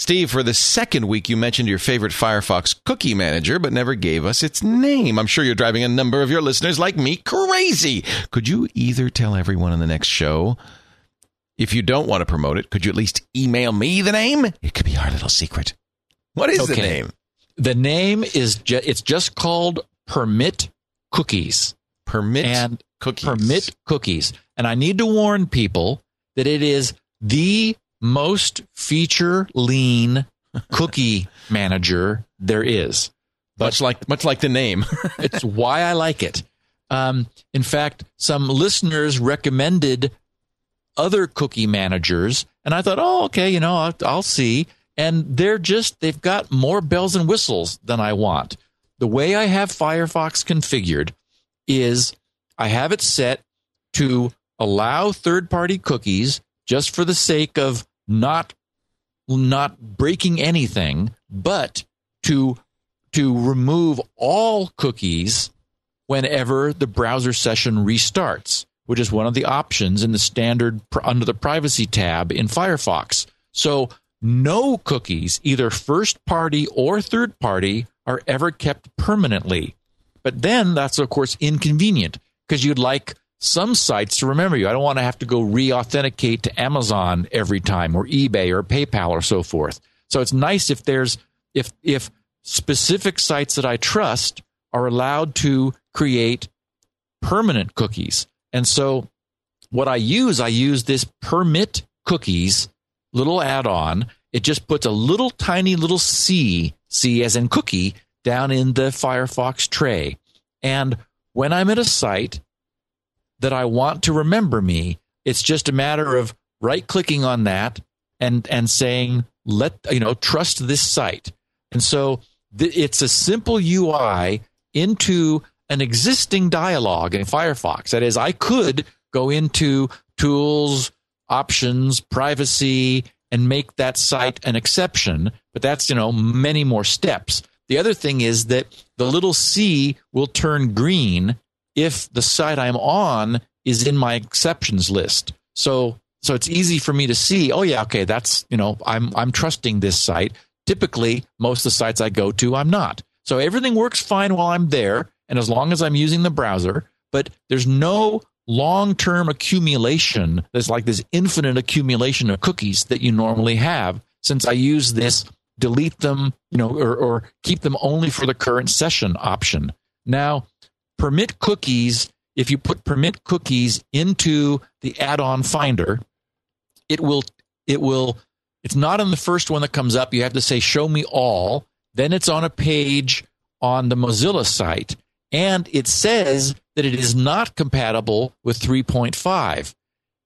Steve, for the second week, you mentioned your favorite Firefox cookie manager, but never gave us its name. I'm sure you're driving a number of your listeners like me crazy. Could you either tell everyone in the next show? If you don't want to promote it, could you at least email me the name? It could be our little secret. What is the name? The name is ju- it's just called Permit Cookies. Permit and cookies. Permit Cookies. And I need to warn people that it is the most feature lean *laughs* cookie manager there is. much like much like the name. *laughs* it's why I like it. Um, in fact, some listeners recommended other cookie managers, and I thought, oh, okay, you know, I'll, I'll see. And they're just, they've got more bells and whistles than I want. The way I have Firefox configured is I have it set to allow third party cookies just for the sake of not not breaking anything, but to to remove all cookies whenever the browser session restarts, which is one of the options in the standard under the privacy tab in Firefox. So no cookies, either first party or third party, are ever kept permanently. But then that's of course inconvenient because you'd like some sites to remember you. I don't want to have to go re-authenticate to Amazon every time or eBay or PayPal or so forth. So it's nice if there's if if specific sites that I trust are allowed to create permanent cookies. And so what I use, I use this permit cookies little add-on. It just puts a little tiny little C, C as in cookie, down in the Firefox tray. And when I'm at a site that I want to remember me, it's just a matter of right clicking on that and and saying let you know trust this site. And so th- it's a simple UI into an existing dialog in Firefox. That is, I could go into tools, options, privacy, and make that site an exception, but that's, you know, many more steps. The other thing is that the little C will turn green if the site I'm on is in my exceptions list. So so it's easy for me to see, oh yeah, okay, that's, you know, I'm I'm trusting this site. Typically, most of the sites I go to, I'm not. So everything works fine while I'm there and as long as I'm using the browser, but there's no long-term accumulation. There's like this infinite accumulation of cookies that you normally have since I use this delete them, you know, or, or keep them only for the current session option. Now, permit cookies, if you put permit cookies into the add-on finder, it will it will it's not on the first one that comes up. You have to say show me all. Then it's on a page on the Mozilla site and it says that it is not compatible with 3.5.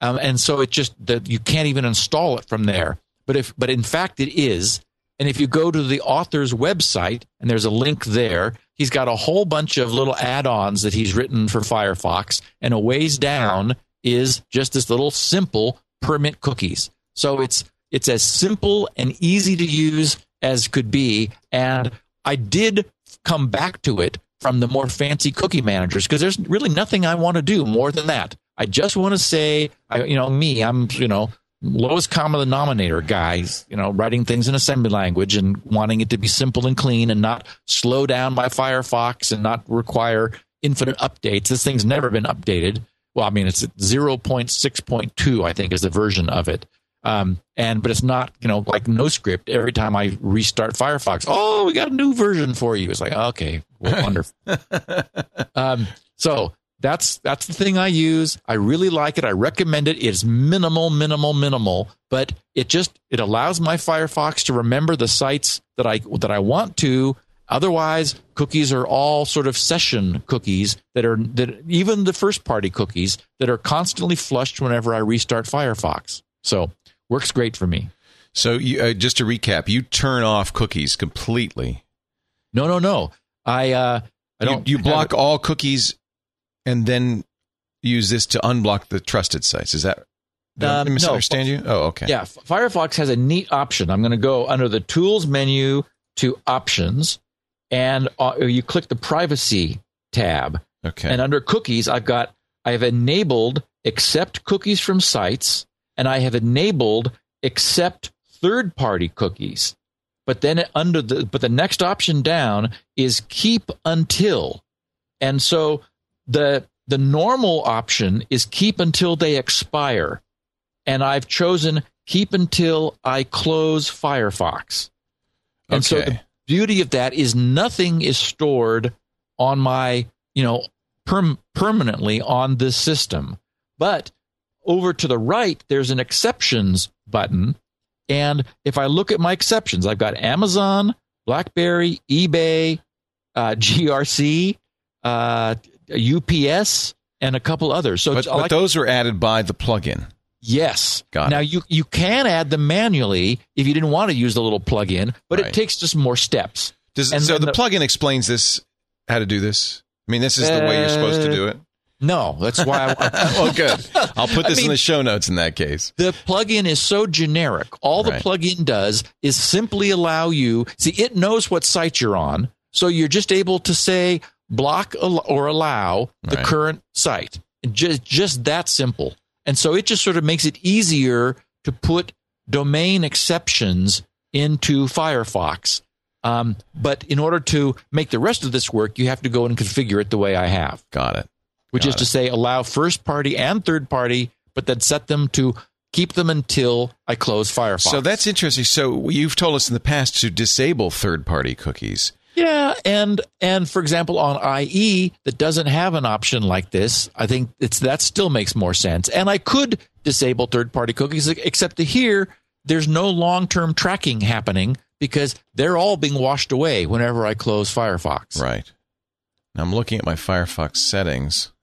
Um, and so it just that you can't even install it from there. But if but in fact it is. And if you go to the author's website and there's a link there, he's got a whole bunch of little add-ons that he's written for Firefox and a ways down is just this little simple permit cookies. So it's it's as simple and easy to use as could be and I did come back to it from the more fancy cookie managers because there's really nothing I want to do more than that. I just want to say, I, you know, me, I'm, you know, lowest common denominator guys, you know, writing things in assembly language and wanting it to be simple and clean and not slow down by Firefox and not require infinite updates. This thing's never been updated. Well, I mean, it's 0.6.2, I think, is the version of it. Um, and but it's not, you know, like NoScript. Every time I restart Firefox, oh, we got a new version for you. It's like, okay, well, wonderful. *laughs* um, so that's that's the thing I use. I really like it. I recommend it. It's minimal, minimal, minimal, but it just it allows my Firefox to remember the sites that I that I want to. Otherwise, cookies are all sort of session cookies that are that even the first party cookies that are constantly flushed whenever I restart Firefox. So works great for me. So, you, uh, just to recap, you turn off cookies completely. No, no, no. I uh, I You, don't. you have block all cookies, and then use this to unblock the trusted sites. Is that? Did I Um, no. misunderstand you? Oh, okay. Yeah, Firefox has a neat option. I'm going to go under the Tools menu to Options, and uh, you click the Privacy tab. Okay. And under Cookies, I've got I have enabled accept cookies from sites, and I have enabled accept third-party cookies. But then under the but the next option down is keep until, and so the the normal option is keep until they expire and I've chosen keep until I close Firefox. And so the beauty of that is nothing is stored on my, you know, perm- permanently on this system. But over to the right, there's an exceptions button. And if I look at my exceptions, I've got Amazon, BlackBerry, eBay, uh, *laughs* GRC, uh, UPS, and a couple others. So but, but like those were added by the plugin. Yes. Got now it. you you can add them manually if you didn't want to use the little plug-in, but Right. it takes just more steps. Does, And so the, the- plugin explains this, how to do this. I mean, this is the way you're supposed to do it. Uh, no, that's why I, *laughs* well, good. *laughs* I'll put I this in the show notes in that case. the plugin is so generic. All Right. the plugin does is simply allow you see it knows what site you're on, so you're just able to say block or allow the Right. current site. Just just that simple. And so it just sort of makes it easier to put domain exceptions into Firefox. Um, but in order to make the rest of this work, you have to go and configure it the way I have, Got it. which Got is to say allow first party and third party, but then set them to keep them until I close Firefox. So that's interesting. So you've told us in the past to disable third party cookies. Yeah, and and for example, on IE that doesn't have an option like this, I think it's that still makes more sense. And I could disable third-party cookies, except to here there's no long-term tracking happening because they're all being washed away whenever I close Firefox. Right. Now I'm looking at my Firefox settings. *laughs*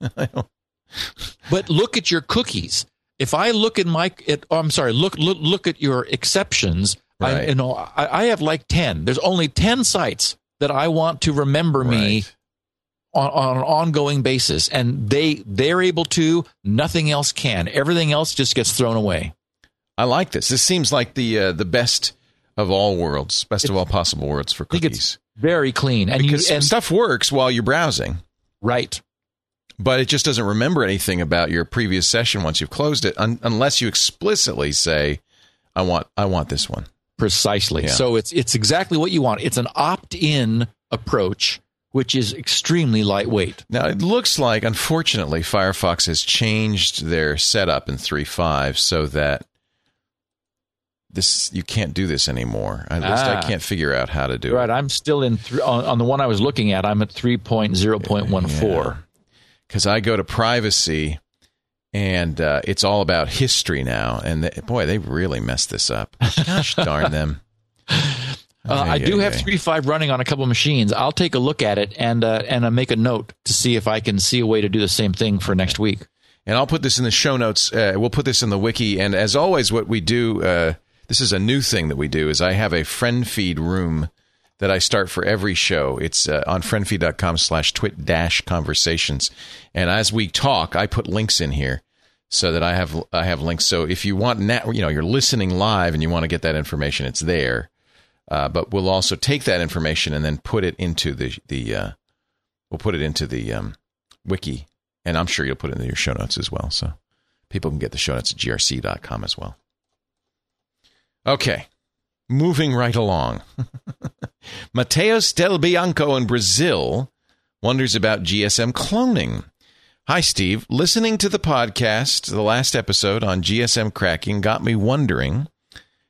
But look at your cookies. If I look at my, at, oh, I'm sorry, look look look at your exceptions. I, Right. you know, I, I have like ten. There's only ten sites that I want to remember me on, on an ongoing basis, and they they're able to. Nothing else can. Everything else just gets thrown away. I like this. This seems like the uh, the best of all worlds, best of all possible worlds for cookies. it's very clean, and because you and stuff works while you're browsing, right. but it just doesn't remember anything about your previous session once you've closed it, un- unless you explicitly say, "I want I want this one." Precisely. Yeah. So it's it's exactly what you want. It's an opt-in approach, which is extremely lightweight. Now it looks like, unfortunately, Firefox has changed their setup in 3.5 so that this you can't do this anymore. At least I Ah. can't figure out how to do Right. it. Right, I'm still in th- on, on the one I was looking at. I'm at 3.0.14. Because I go to privacy, and uh, it's all about history now. And they, boy, they really messed this up. Gosh *laughs* darn them! Uh, I do have three five running on a couple machines. I'll take a look at it and uh, and uh, make a note to see if I can see a way to do the same thing for next week. And I'll put this in the show notes. Uh, we'll put this in the wiki. And as always, what we do, uh, this is a new thing that we do, is I have a FriendFeed room that I start for every show. It's uh, on friendfeed.com slash twit dash conversations. And as we talk, I put links in here so that I have I have links. So if you want, na- you know, you're listening live and you want to get that information, it's there. Uh, but we'll also take that information and then put it into the the uh, we'll put it into the um, wiki, and I'm sure you'll put it in your show notes as well, so people can get the show notes at grc.com as well. Okay, moving right along. *laughs* Mateus Del Bianco in Brazil wonders about GSM cloning. Hi, Steve. Listening to the podcast, the last episode on GSM cracking, got me wondering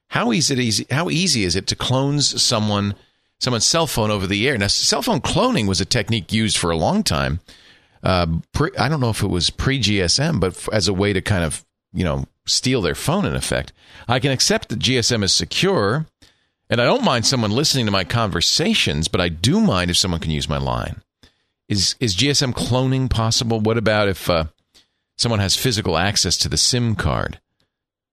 how easy how easy is it to clone someone someone's cell phone over the air? Now, cell phone cloning was a technique used for a long time. Uh, pre, I don't know if it was pre GSM, but as a way to kind of you know steal their phone. In effect, I can accept that GSM is secure, and I don't mind someone listening to my conversations, but I do mind if someone can use my line. Is is GSM cloning possible? What about if uh, someone has physical access to the SIM card?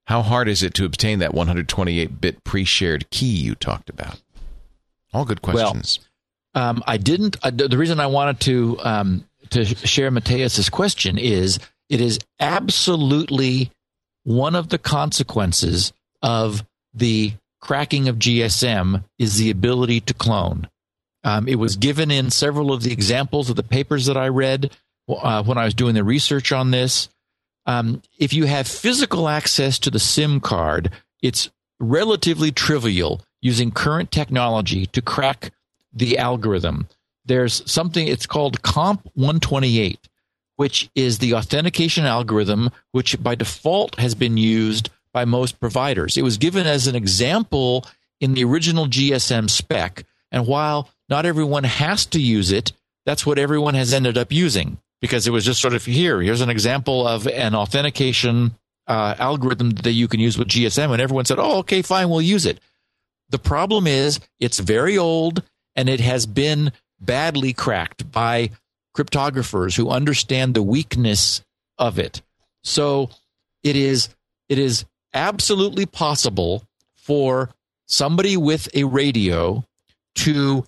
How hard is it to obtain that 128 bit pre shared key you talked about? All good questions. Well, um, I didn't. Uh, the reason I wanted to um, to share Mateus's question is it is absolutely one of the consequences of the cracking of GSM is the ability to clone. Um, it was given in several of the examples of the papers that I read uh, when I was doing the research on this. Um, if you have physical access to the SIM card, it's relatively trivial using current technology to crack the algorithm. There's something, it's called COMP 128, which is the authentication algorithm, which by default has been used by most providers. It was given as an example in the original GSM spec. And while not everyone has to use it, that's what everyone has ended up using because it was just sort of here, here's an example of an authentication uh, algorithm that you can use with GSM. And everyone said, oh, okay, fine, we'll use it. The problem is it's very old and it has been badly cracked by cryptographers who understand the weakness of it. So it is it is absolutely possible for somebody with a radio to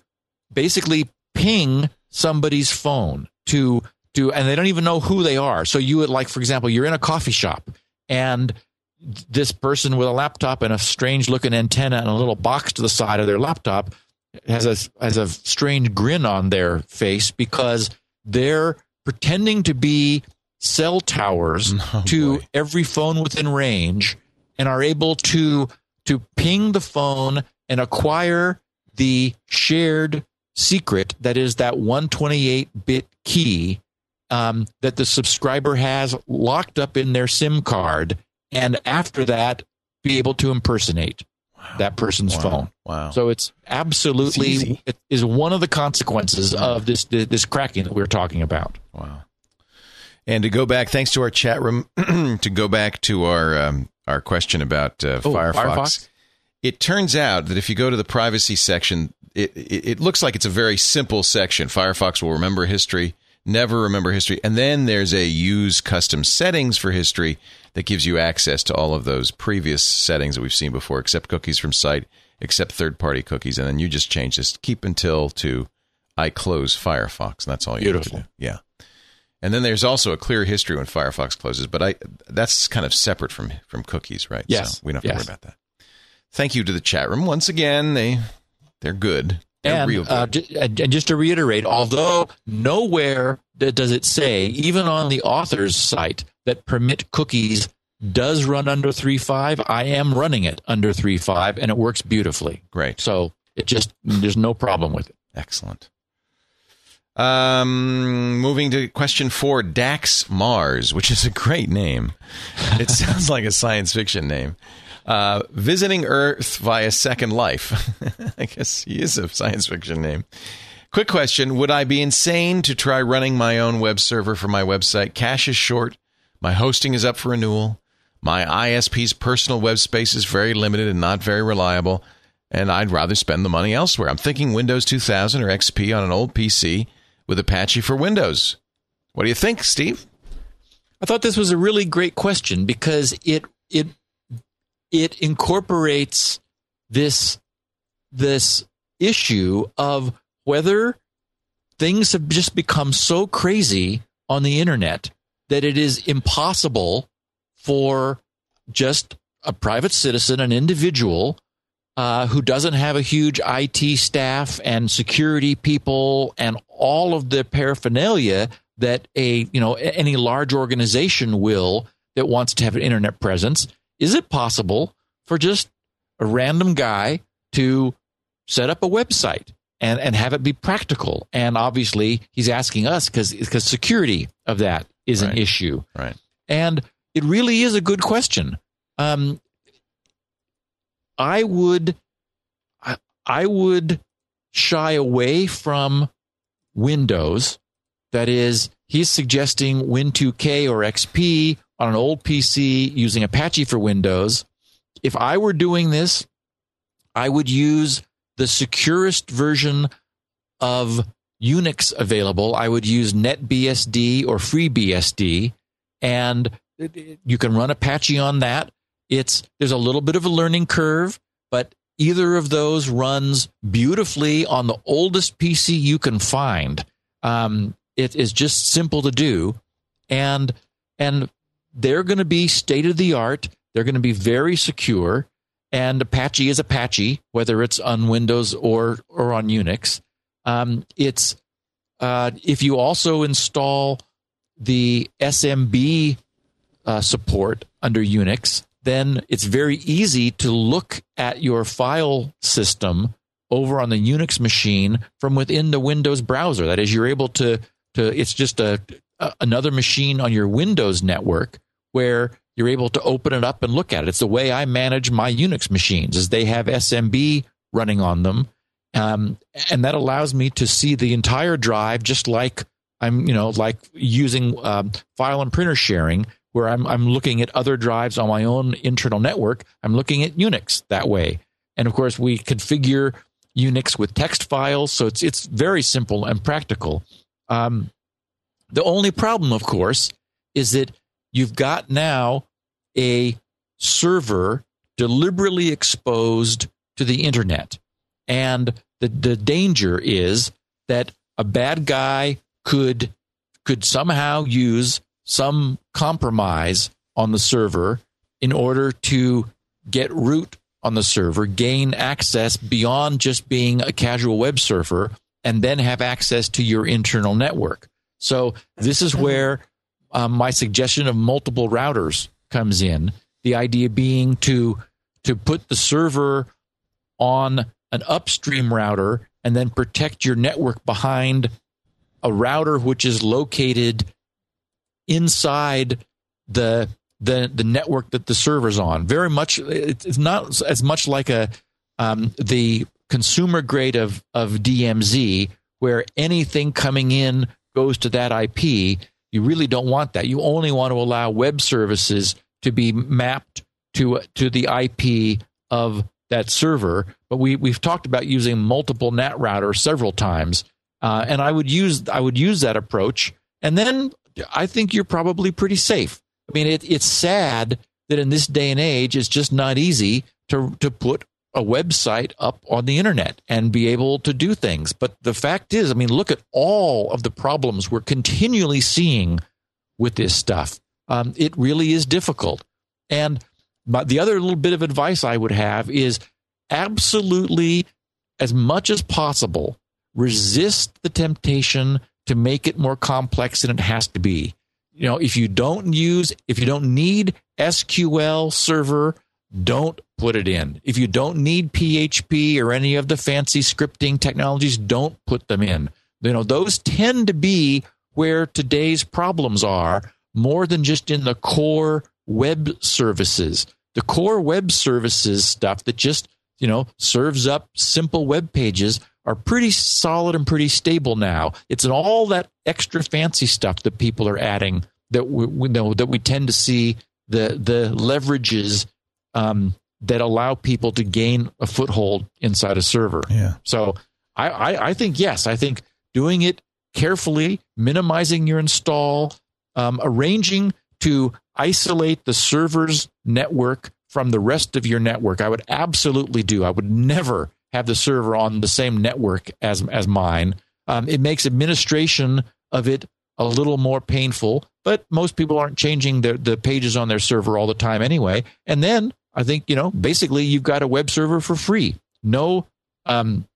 basically ping somebody's phone to to and they don't even know who they are. So you would like for example, you're in a coffee shop and this person with a laptop and a strange looking antenna and a little box to the side of their laptop has a has a strange grin on their face because they're pretending to be cell towers *laughs* oh, to boy. every phone within range and are able to to ping the phone and acquire the shared secret that is that 128 bit key um, that the subscriber has locked up in their SIM card, and after that, be able to impersonate wow. that person's wow. phone. Wow! So it's absolutely it's it is one of the consequences of this this cracking that we're talking about. Wow! And to go back, thanks to our chat room, *clears throat* to go back to our um, our question about uh, oh, Firefox, Firefox, it turns out that if you go to the privacy section, it, it, it looks like it's a very simple section. Firefox will remember history, never remember history, and then there's a use custom settings for history that gives you access to all of those previous settings that we've seen before, except cookies from site, except third party cookies, and then you just change this keep until to I close Firefox, and that's all you Beautiful. have to do. Yeah. And then there's also a clear history when Firefox closes, but I that's kind of separate from from cookies, right? Yes. So we don't have to worry about that. Thank you to the chat room once again. They they're good. They're and, real uh, j- and just to reiterate, although nowhere does it say, even on the author's site, that permit cookies does run under 3.5, I am running it under 3.5, and it works beautifully. Great. So it just there's no problem with it. Excellent. Um, moving to question four, Dax Mars, which is a great name. It *laughs* sounds like a science fiction name. Uh, visiting Earth via Second Life. *laughs* I guess he is a science fiction name. Quick question Would I be insane to try running my own web server for my website? Cash is short. My hosting is up for renewal. My ISP's personal web space is very limited and not very reliable. And I'd rather spend the money elsewhere. I'm thinking Windows 2000 or XP on an old PC with Apache for Windows. What do you think, Steve? I thought this was a really great question because it it it incorporates this this issue of whether things have just become so crazy on the internet that it is impossible for just a private citizen, an individual, uh, who doesn't have a huge IT staff and security people and all of the paraphernalia that a you know any large organization will that wants to have an internet presence. Is it possible for just a random guy to set up a website and, and have it be practical? And obviously, he's asking us because because security of that is right. an issue, right? And it really is a good question. Um, I would I, I would shy away from Windows. That is, he's suggesting Win2K or XP on an old PC using Apache for Windows. If I were doing this, I would use the securest version of Unix available. I would use NetBSD or FreeBSD, and you can run Apache on that. It's there's a little bit of a learning curve, but either of those runs beautifully on the oldest PC you can find. Um, it is just simple to do, and and they're going to be state of the art. They're going to be very secure, and Apache is Apache, whether it's on Windows or or on Unix. Um, it's uh, if you also install the SMB uh, support under Unix, then it's very easy to look at your file system over on the Unix machine from within the Windows browser. That is, you're able to to it's just a, a another machine on your Windows network where you're able to open it up and look at it. It's the way I manage my Unix machines, is they have SMB running on them, um, and that allows me to see the entire drive, just like I'm, you know, like using um, file and printer sharing, where I'm I'm looking at other drives on my own internal network. I'm looking at Unix that way, and of course we configure Unix with text files, so it's it's very simple and practical. Um, the only problem, of course, is that you've got now a server deliberately exposed to the internet. And the, the danger is that a bad guy could could somehow use some compromise on the server in order to get root on the server, gain access beyond just being a casual web surfer, and then have access to your internal network. So this is where um, my suggestion of multiple routers comes in. The idea being to to put the server on an upstream router and then protect your network behind a router which is located inside the the the network that the server's on. Very much, it's not as much like a um, the consumer grade of of DMZ where anything coming in goes to that IP. You really don't want that. You only want to allow web services to be mapped to to the IP of that server. But we we've talked about using multiple NAT routers several times, uh, and I would use I would use that approach, and then I think you're probably pretty safe. I mean, it, it's sad that in this day and age, it's just not easy to to put a website up on the internet and be able to do things. But the fact is, I mean, look at all of the problems we're continually seeing with this stuff. Um, it really is difficult. And my, the other little bit of advice I would have is absolutely, as much as possible, resist the temptation to make it more complex than it has to be. You know, if you don't use, if you don't need SQL Server don't put it in. If you don't need PHP or any of the fancy scripting technologies, don't put them in. You know, those tend to be where today's problems are more than just in the core web services. The core web services stuff that just, you know, serves up simple web pages are pretty solid and pretty stable now. It's all that extra fancy stuff that people are adding that we, we know that we tend to see the the leverages um, that allow people to gain a foothold inside a server. Yeah. So I, I, I think yes, I think doing it carefully, minimizing your install, um, arranging to isolate the server's network from the rest of your network. I would absolutely do. I would never have the server on the same network as as mine. Um, it makes administration of it a little more painful, but most people aren't changing their, the pages on their server all the time anyway. And then I think, you know, basically you've got a web server for free. No, um,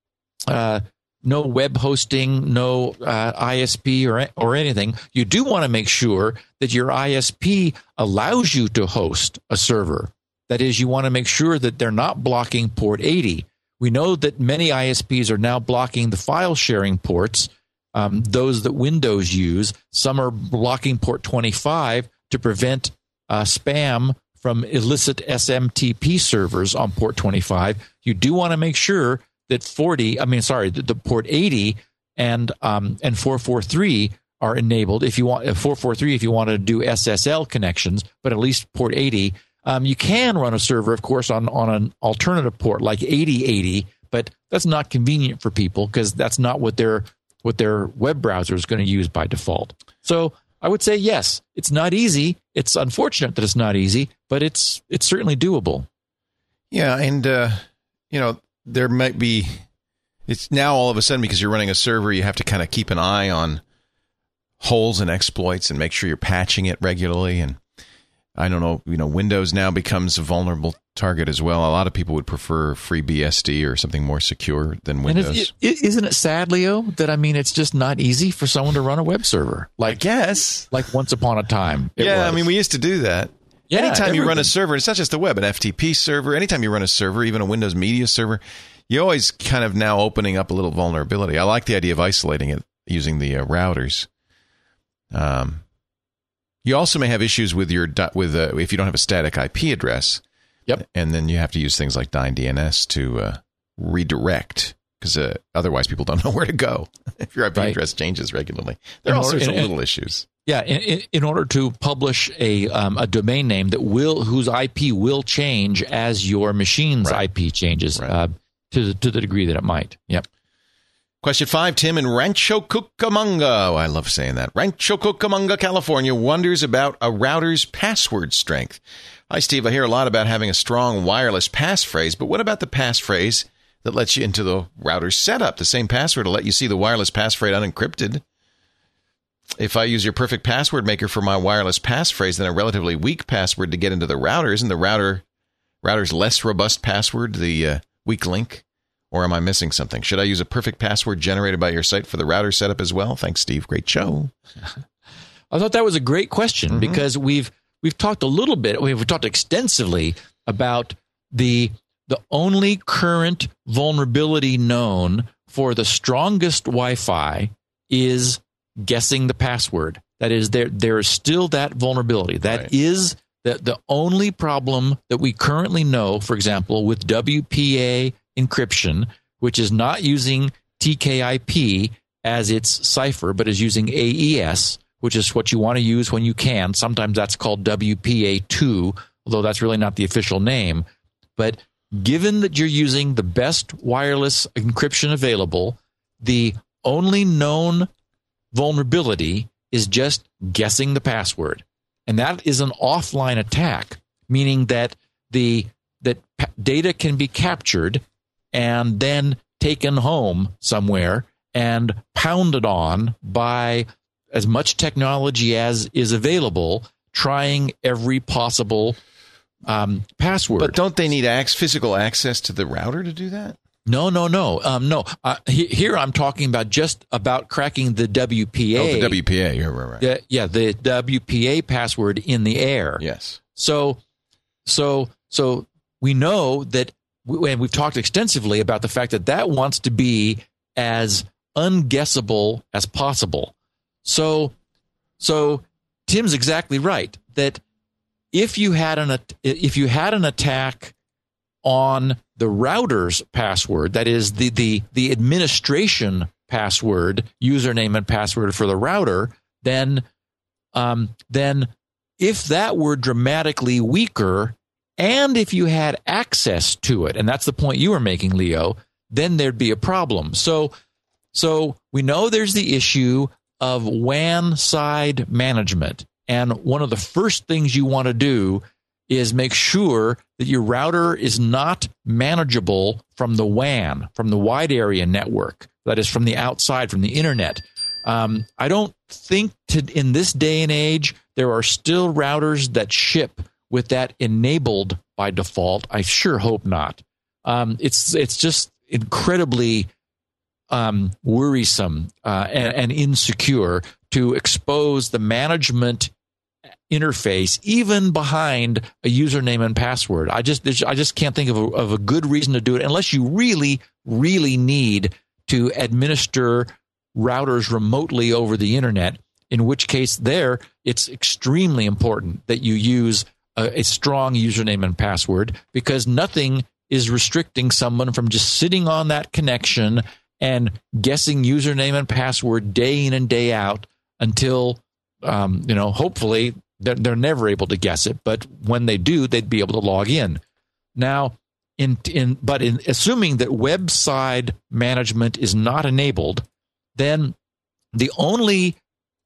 uh, no web hosting, no uh, ISP or or anything. You do want to make sure that your ISP allows you to host a server. That is, you want to make sure that they're not blocking port 80. We know that many ISPs are now blocking the file sharing ports, um, those that Windows use. Some are blocking port 25 to prevent uh, spam from illicit SMTP servers on port 25, you do want to make sure that 40, I mean, sorry, the, the port 80 and um, and 443 are enabled. If you want 443, if you want to do SSL connections, but at least port 80, um, you can run a server, of course, on on an alternative port like 8080, but that's not convenient for people because that's not what their what their web browser is going to use by default. So I would say yes. It's not easy. It's unfortunate that it's not easy, but it's it's certainly doable. Yeah, and uh, you know there might be. It's now all of a sudden because you're running a server, you have to kind of keep an eye on holes and exploits and make sure you're patching it regularly. And I don't know, you know, Windows now becomes a vulnerable target as well. A lot of people would prefer FreeBSD or something more secure than Windows. Is, isn't it sad, Leo, that I mean, it's just not easy for someone to run a web server? Like, I guess, like once upon a time. yeah, was. I mean, we used to do that. Yeah, anytime everything. you run a server, it's not just the web, an FTP server. Anytime you run a server, even a Windows Media server, you always kind of now opening up a little vulnerability. I like the idea of isolating it using the uh, routers. Um, you also may have issues with your with uh, if you don't have a static IP address. Yep. And then you have to use things like DynDNS to uh, redirect because uh, otherwise people don't *laughs* know where to go *laughs* if your IP Right. address changes regularly. There are all sorts of little issues. Yeah, in, in, in order to publish a um, a domain name that will whose IP will change as your machine's Right. IP changes Right. uh, to the, to the degree that it might. Yep. Question five, Tim in Rancho Cucamonga. Oh, I love saying that. Rancho Cucamonga, California, wonders about a router's password strength. Hi, Steve. I hear a lot about having a strong wireless passphrase, but what about the passphrase that lets you into the router's setup? The same password will let you see the wireless passphrase unencrypted. If I use your perfect password maker for my wireless passphrase, then a relatively weak password to get into the router isn't the router router's less robust password the uh, weak link. Or am I missing something? Should I use a perfect password generated by your site for the router setup as well? Thanks, Steve. Great show. *laughs* I thought that was a great question Mm-hmm. because we've we've talked a little bit, we've talked extensively about the the only current vulnerability known for the strongest Wi-Fi is guessing the password. That is, there there is still that vulnerability. That Right. is the the only problem that we currently know. For example, with WPA encryption, which is not using TKIP as its cipher, but is using AES, which is what you want to use when you can. Sometimes that's called WPA2, although that's really not the official name. But given that you're using the best wireless encryption available, the only known vulnerability is just guessing the password. And that is an offline attack, meaning that the that data can be captured and then taken home somewhere and pounded on by as much technology as is available, trying every possible um, password. But don't they need ac- physical access to the router to do that? no, no, no, um, no. Uh, he, here I'm talking about just about cracking the WPA. Oh, the WPA. You're right. right. the- yeah, the WPA password in the air. Yes. So, so, so we know that, and we've talked extensively about the fact that that wants to be as unguessable as possible. So, so Tim's exactly right that if you had an if you had an attack on the router's password, that is the the the administration password, username and password for the router, then um, then if that were dramatically weaker and if you had access to it, and that's the point you were making, Leo, then there'd be a problem. So, so we know there's the issue of WAN side management. And one of the first things you want to do is make sure that your router is not manageable from the WAN, from the wide area network, that is from the outside, from the internet. Um, I don't think to, in this day and age there are still routers that ship with that enabled by default. I sure hope not. Um, it's it's just incredibly um, worrisome uh, and, and insecure to expose the management interface even behind a username and password. I just I just can't think of a, of a good reason to do it unless you really really need to administer routers remotely over the internet. In which case, there it's extremely important that you use a, a strong username and password because nothing is restricting someone from just sitting on that connection and guessing username and password day in and day out until um, you know hopefully they're, they're never able to guess it but when they do they'd be able to log in. Now in in but in assuming that website management is not enabled then the only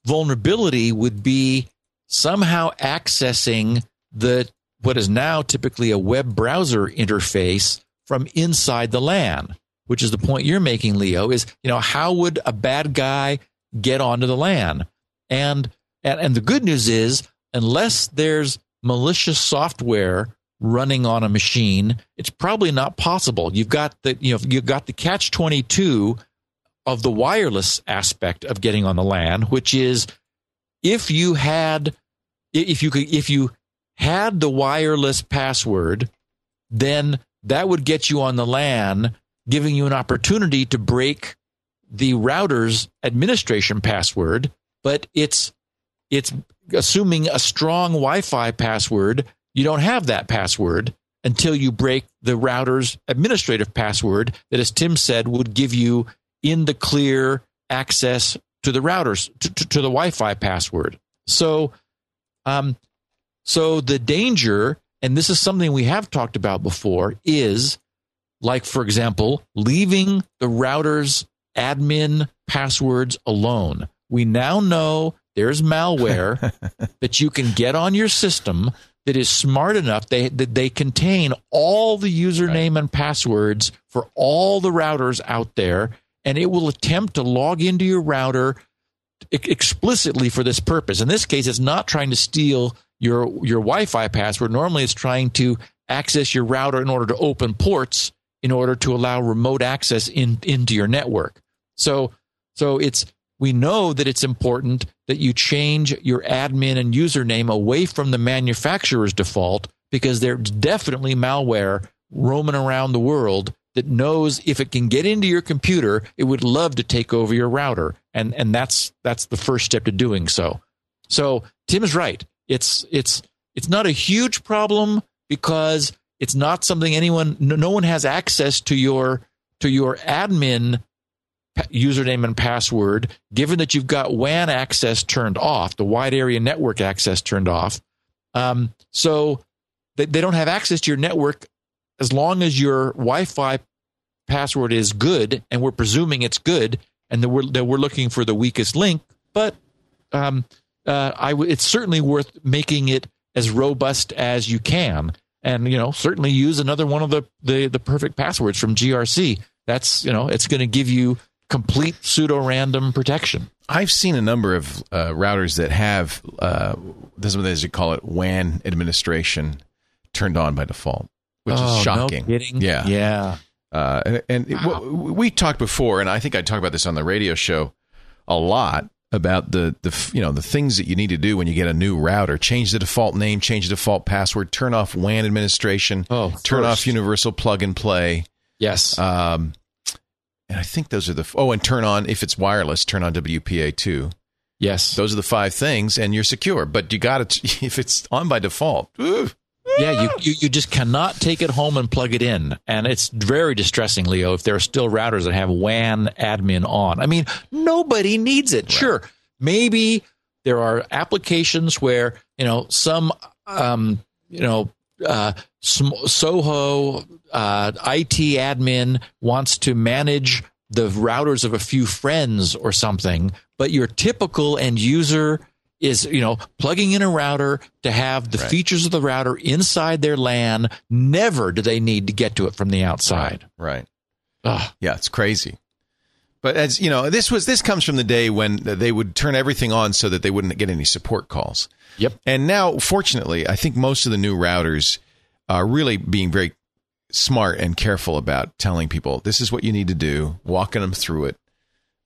vulnerability would be somehow accessing the what is now typically a web browser interface from inside the LAN, which is the point you're making, Leo, is, you know, how would a bad guy get onto the LAN? And, and, and the good news is, unless there's malicious software running on a machine, it's probably not possible. You've got the, you know, you've got the catch 22 of the wireless aspect of getting on the LAN, which is if you had, if you could, if you had the wireless password, then that would get you on the LAN, giving you an opportunity to break the router's administration password, but it's it's assuming a strong Wi-Fi password. You don't have that password until you break the router's administrative password that, as Tim said, would give you in the clear access to the routers to, to, to the Wi-Fi password. So, um, so the danger, and this is something we have talked about before, is like, for example, leaving the router's admin passwords alone. We now know there's malware *laughs* that you can get on your system that is smart enough they, that they contain all the username right. and passwords for all the routers out there and it will attempt to log into your router explicitly for this purpose in this case it's not trying to steal your your Wi-Fi password. Normally, it's trying to access your router in order to open ports in order to allow remote access in, into your network. So, so it's we know that it's important that you change your admin and username away from the manufacturer's default because there's definitely malware roaming around the world that knows if it can get into your computer, it would love to take over your router. And and that's that's the first step to doing so. So Tim's right. It's it's it's not a huge problem because it's not something anyone no, one has access to your to your admin username and password given that you've got WAN access turned off, the wide area network access turned off. Um, so they, they don't have access to your network as long as your Wi-Fi password is good, and we're presuming it's good, and that we're that we're looking for the weakest link. But um, uh, I w- it's certainly worth making it as robust as you can. And, you know, certainly use another one of the, the, the perfect passwords from GRC. That's, you know, it's going to give you complete pseudo random protection. I've seen a number of uh, routers that have, uh, this is what they call it, WAN administration turned on by default, which oh, is shocking. No kidding. Yeah. Yeah. Uh, and, and wow. it, we talked before, and I think I talked about this on the radio show a lot about the the you know the things that you need to do when you get a new router. Change the default name, change the default password, turn off WAN administration, oh, turn off universal plug and play. Yes. Um, and I think those are the oh, and turn on if it's wireless, turn on WPA two. Yes, those are the five things, and you're secure. But you got to *laughs* if it's on by default. Ooh, yeah, you, you, you just cannot take it home and plug it in. And it's very distressing, Leo, if there are still routers that have WAN admin on. I mean, nobody needs it. Right. Sure. Maybe there are applications where, you know, some, um, you know, uh, Soho uh, IT admin wants to manage the routers of a few friends or something, but your typical end user is you know plugging in a router to have the right. features of the router inside their LAN. Never do they need to get to it from the outside. Right. right. Yeah, it's crazy. But as you know, this was this comes from the day when they would turn everything on so that they wouldn't get any support calls. Yep. And now, fortunately, I think most of the new routers are really being very smart and careful about telling people this is what you need to do, walking them through it.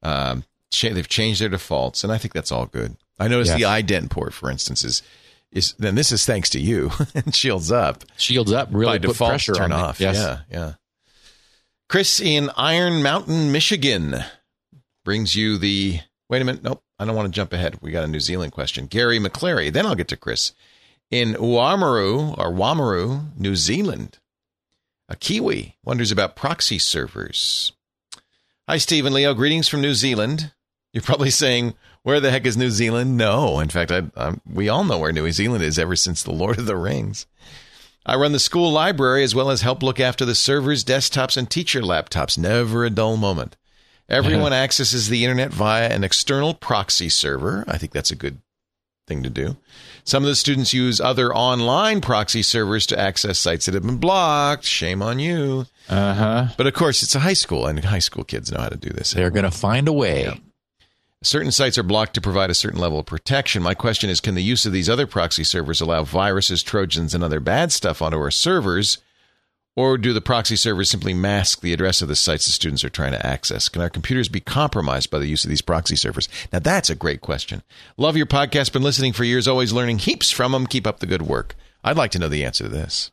Um, they've changed their defaults, and I think that's all good. I noticed yes. the ident port, for instance, is is then this is thanks to you *laughs* and shields up. Shields up really by default pressure turn on off. Yes. Yeah, yeah. Chris in Iron Mountain, Michigan, brings you the. Wait a minute. Nope. I don't want to jump ahead. We got a New Zealand question. Gary McClary. Then I'll get to Chris. In Oamaru or Wamaru, New Zealand, a Kiwi wonders about proxy servers. Hi, Stephen Leo. Greetings from New Zealand. You're probably saying, where the heck is New Zealand? No. In fact, I, I, we all know where New Zealand is ever since The Lord of the Rings. I run the school library as well as help look after the servers, desktops, and teacher laptops. Never a dull moment. Everyone accesses the internet via an external proxy server. I think that's a good thing to do. Some of the students use other online proxy servers to access sites that have been blocked. Shame on you. Uh huh. But of course, it's a high school, and high school kids know how to do this. They're going to find a way. Certain sites are blocked to provide a certain level of protection. My question is can the use of these other proxy servers allow viruses, trojans, and other bad stuff onto our servers? Or do the proxy servers simply mask the address of the sites the students are trying to access? Can our computers be compromised by the use of these proxy servers? Now, that's a great question. Love your podcast. Been listening for years, always learning heaps from them. Keep up the good work. I'd like to know the answer to this.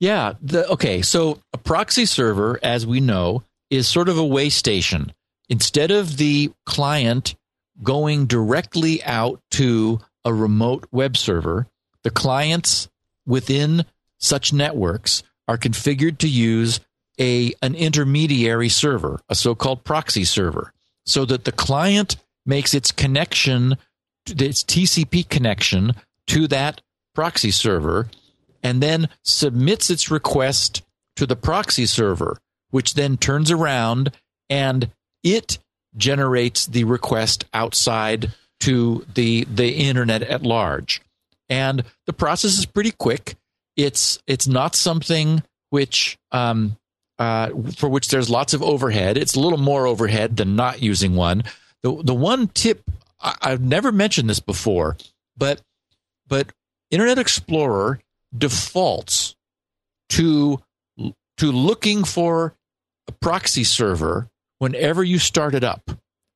Yeah. The, okay. So a proxy server, as we know, is sort of a way station. Instead of the client going directly out to a remote web server, the clients within such networks are configured to use a an intermediary server, a so-called proxy server, so that the client makes its connection, its TCP connection to that proxy server, and then submits its request to the proxy server, which then turns around and it generates the request outside to the the internet at large. And the process is pretty quick it's it's not something which um, uh, for which there's lots of overhead. It's a little more overhead than not using one. The the one tip I, I've never mentioned this before, but but Internet Explorer defaults to to looking for a proxy server whenever you start it up.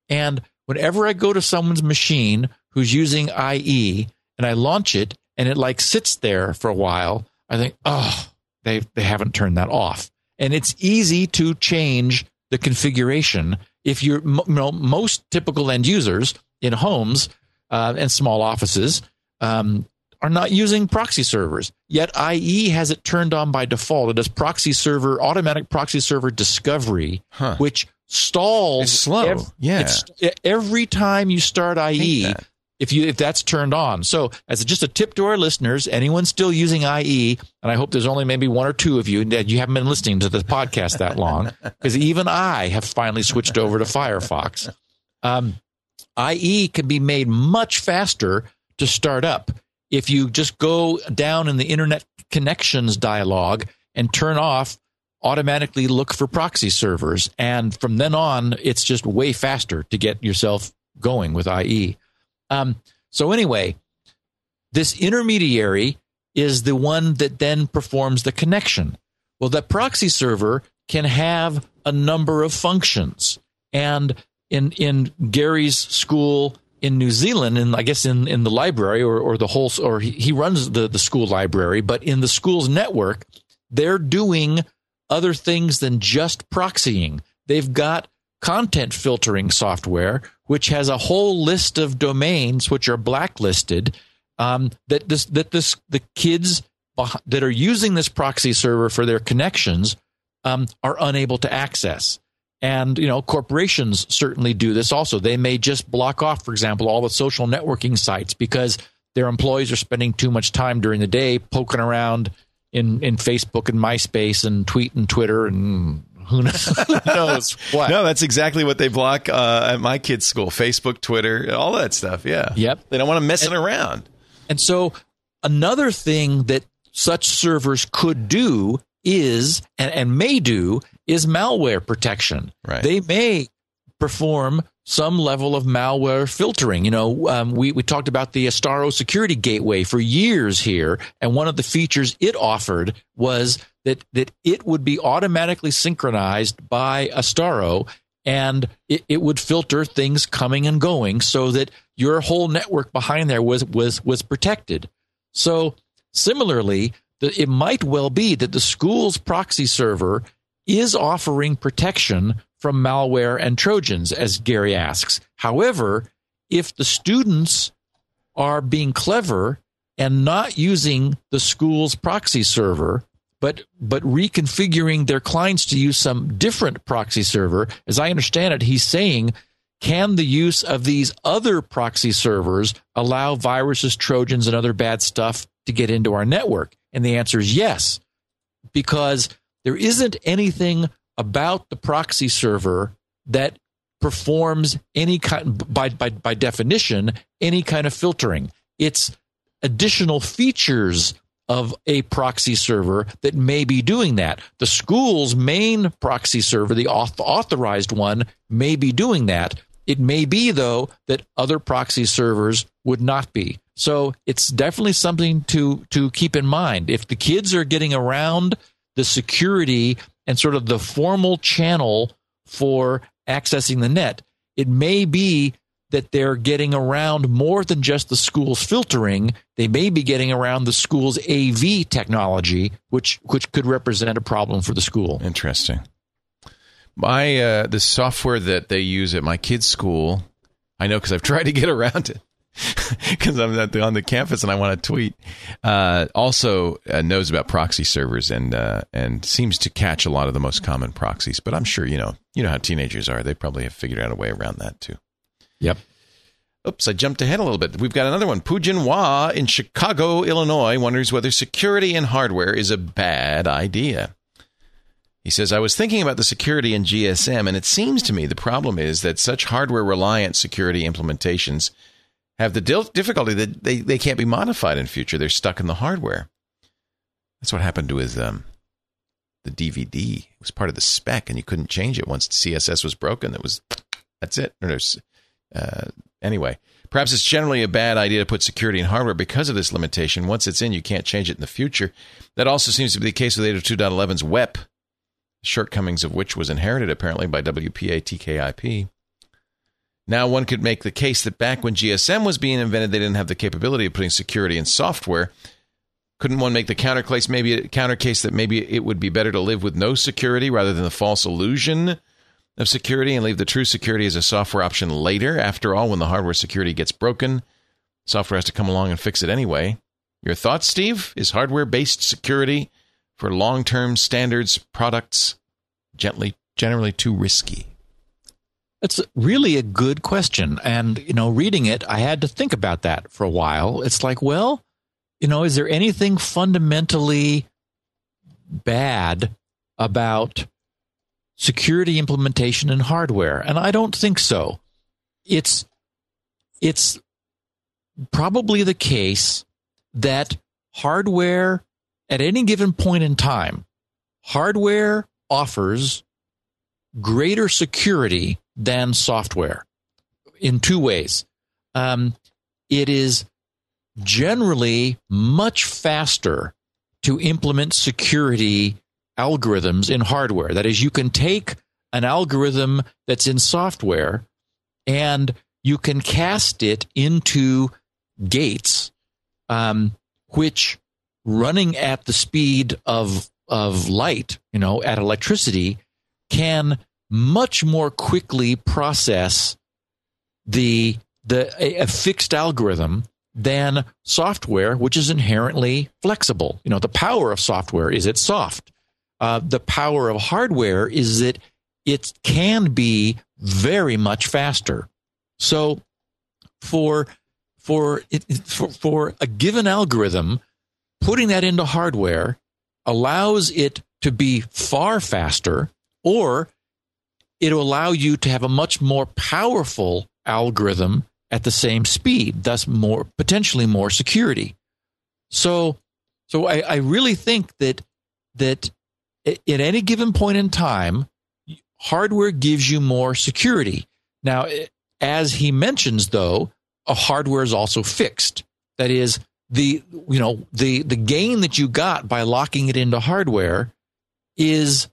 And whenever I go to someone's machine who's using IE and I launch it, and it like sits there for a while, I think, oh, they they haven't turned that off. And it's easy to change the configuration if you're you know, most typical end users in homes uh, and small offices um, are not using proxy servers. Yet IE has it turned on by default. It does proxy server automatic proxy server discovery, Huh. which stalls It's slow. Yeah. it's- every time you start IE, that. if you if that's turned on. So as just a tip to our listeners, anyone still using IE, and I hope there's only maybe one or two of you that you haven't been listening to the podcast that long, *laughs* because even I have finally switched over to Firefox. Um, IE can be made much faster to start up if you just go down in the internet connections dialog and turn off automatically look for proxy servers and from then on it's just way faster to get yourself going with IE. Um, so anyway, this intermediary is the one that then performs the connection. Well, that proxy server can have a number of functions, and in in Gary's school in New Zealand, and I guess in in the library or or the whole or he, he runs the the school library, but in the school's network, they're doing other things than just proxying. They've got content filtering software, which has a whole list of domains which are blacklisted. Um, that this that this the kids that are using this proxy server for their connections um, are unable to access. And you know, corporations certainly do this. Also, they may just block off, for example, all the social networking sites because their employees are spending too much time during the day poking around in in Facebook and MySpace and tweet and Twitter and who knows, *laughs* who knows what. No, that's exactly what they block uh, at my kids' school Facebook, Twitter, all that stuff. Yeah. Yep. They don't want to mess it around. And so another thing that such servers could do is and, and may do is malware protection. Right. They may perform some level of malware filtering. You know, um, we, we talked about the Astaro security gateway for years here, and one of the features it offered was that that it would be automatically synchronized by Astaro and it, it would filter things coming and going so that your whole network behind there was was was protected. So similarly, the, it might well be that the school's proxy server is offering protection from malware and trojans, as Gary asks. However, if the students are being clever and not using the school's proxy server, but but reconfiguring their clients to use some different proxy server, as I understand it, he's saying, can the use of these other proxy servers allow viruses, trojans, and other bad stuff to get into our network? And the answer is yes, because there isn't anything about the proxy server that performs any kind by by by definition any kind of filtering. It's additional features of a proxy server that may be doing that. The school's main proxy server, the authorized one, may be doing that. It may be, though, that other proxy servers would not be. So it's definitely something to, to keep in mind. If the kids are getting around the security and sort of the formal channel for accessing the net, it may be that they're getting around more than just the school's filtering. They may be getting around the school's AV technology, which which could represent a problem for the school. Interesting. My uh, the software that they use at my kids' school, I know because I've tried to get around it *laughs* because I'm the, on the campus and I want to tweet. Uh, also uh, knows about proxy servers and uh, and seems to catch a lot of the most common proxies. But I'm sure you know you know how teenagers are; they probably have figured out a way around that too. Yep. Oops, I jumped ahead a little bit. We've got another one. Pujin Hua in Chicago, Illinois wonders whether security in hardware is a bad idea. He says, I was thinking about the security in GSM, and it seems to me the problem is that such hardware reliant security implementations have the difficulty that they, they can't be modified in future. They're stuck in the hardware. That's what happened to his um, the DVD. It was part of the spec, and you couldn't change it once CSS was broken. That was that's it. Or There's uh, anyway, perhaps it's generally a bad idea to put security in hardware because of this limitation. Once it's in, you can't change it in the future. That also seems to be the case with 802.11's WEP, shortcomings of which was inherited apparently by WPA TKIP. Now, one could make the case that back when GSM was being invented, they didn't have the capability of putting security in software. Couldn't one make the counter case, maybe counter case that maybe it would be better to live with no security rather than the false illusion of security and leave the true security as a software option later. After all, when the hardware security gets broken, software has to come along and fix it anyway. Your thoughts, Steve? Is hardware based security for long term standards products gently generally too risky? It's really a good question. And, you know, reading it, I had to think about that for a while. It's like, well, you know, is there anything fundamentally bad about security implementation in hardware? And I don't think so. It's it's probably the case that hardware at any given point in time, hardware offers greater security than software in two ways. Um, it is generally much faster to implement security algorithms in hardware. That is, you can take an algorithm that's in software and you can cast it into gates, um, which running at the speed of of light, you know, at electricity, can much more quickly process the the a, a fixed algorithm than software, which is inherently flexible. You know, the power of software is it's soft uh, the power of hardware is that it can be very much faster. So for for it, for, for a given algorithm, putting that into hardware allows it to be far faster, or it'll allow you to have a much more powerful algorithm at the same speed, thus more potentially more security. So, so I, I really think that that at any given point in time, hardware gives you more security. Now, eh, as he mentions, though, a hardware is also fixed. That is, the you know the the gain that you got by locking it into hardware is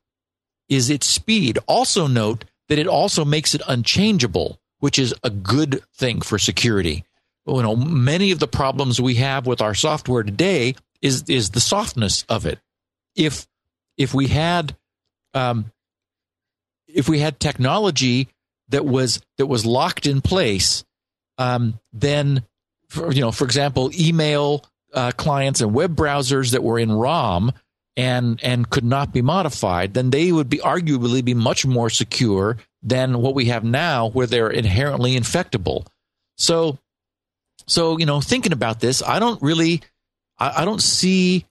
is its speed. Also note that it also makes it unchangeable, which is a good thing for security. You know, many of the problems we have with our software today is is the softness of it. If if we had um, if we had technology that was that was locked in place, um, then for, you know, for example, email uh, clients and web browsers that were in ROM and and could not be modified, then they would be arguably be much more secure than what we have now, where they're inherently infectable. So, so you know, thinking about this, I don't really, I, I don't see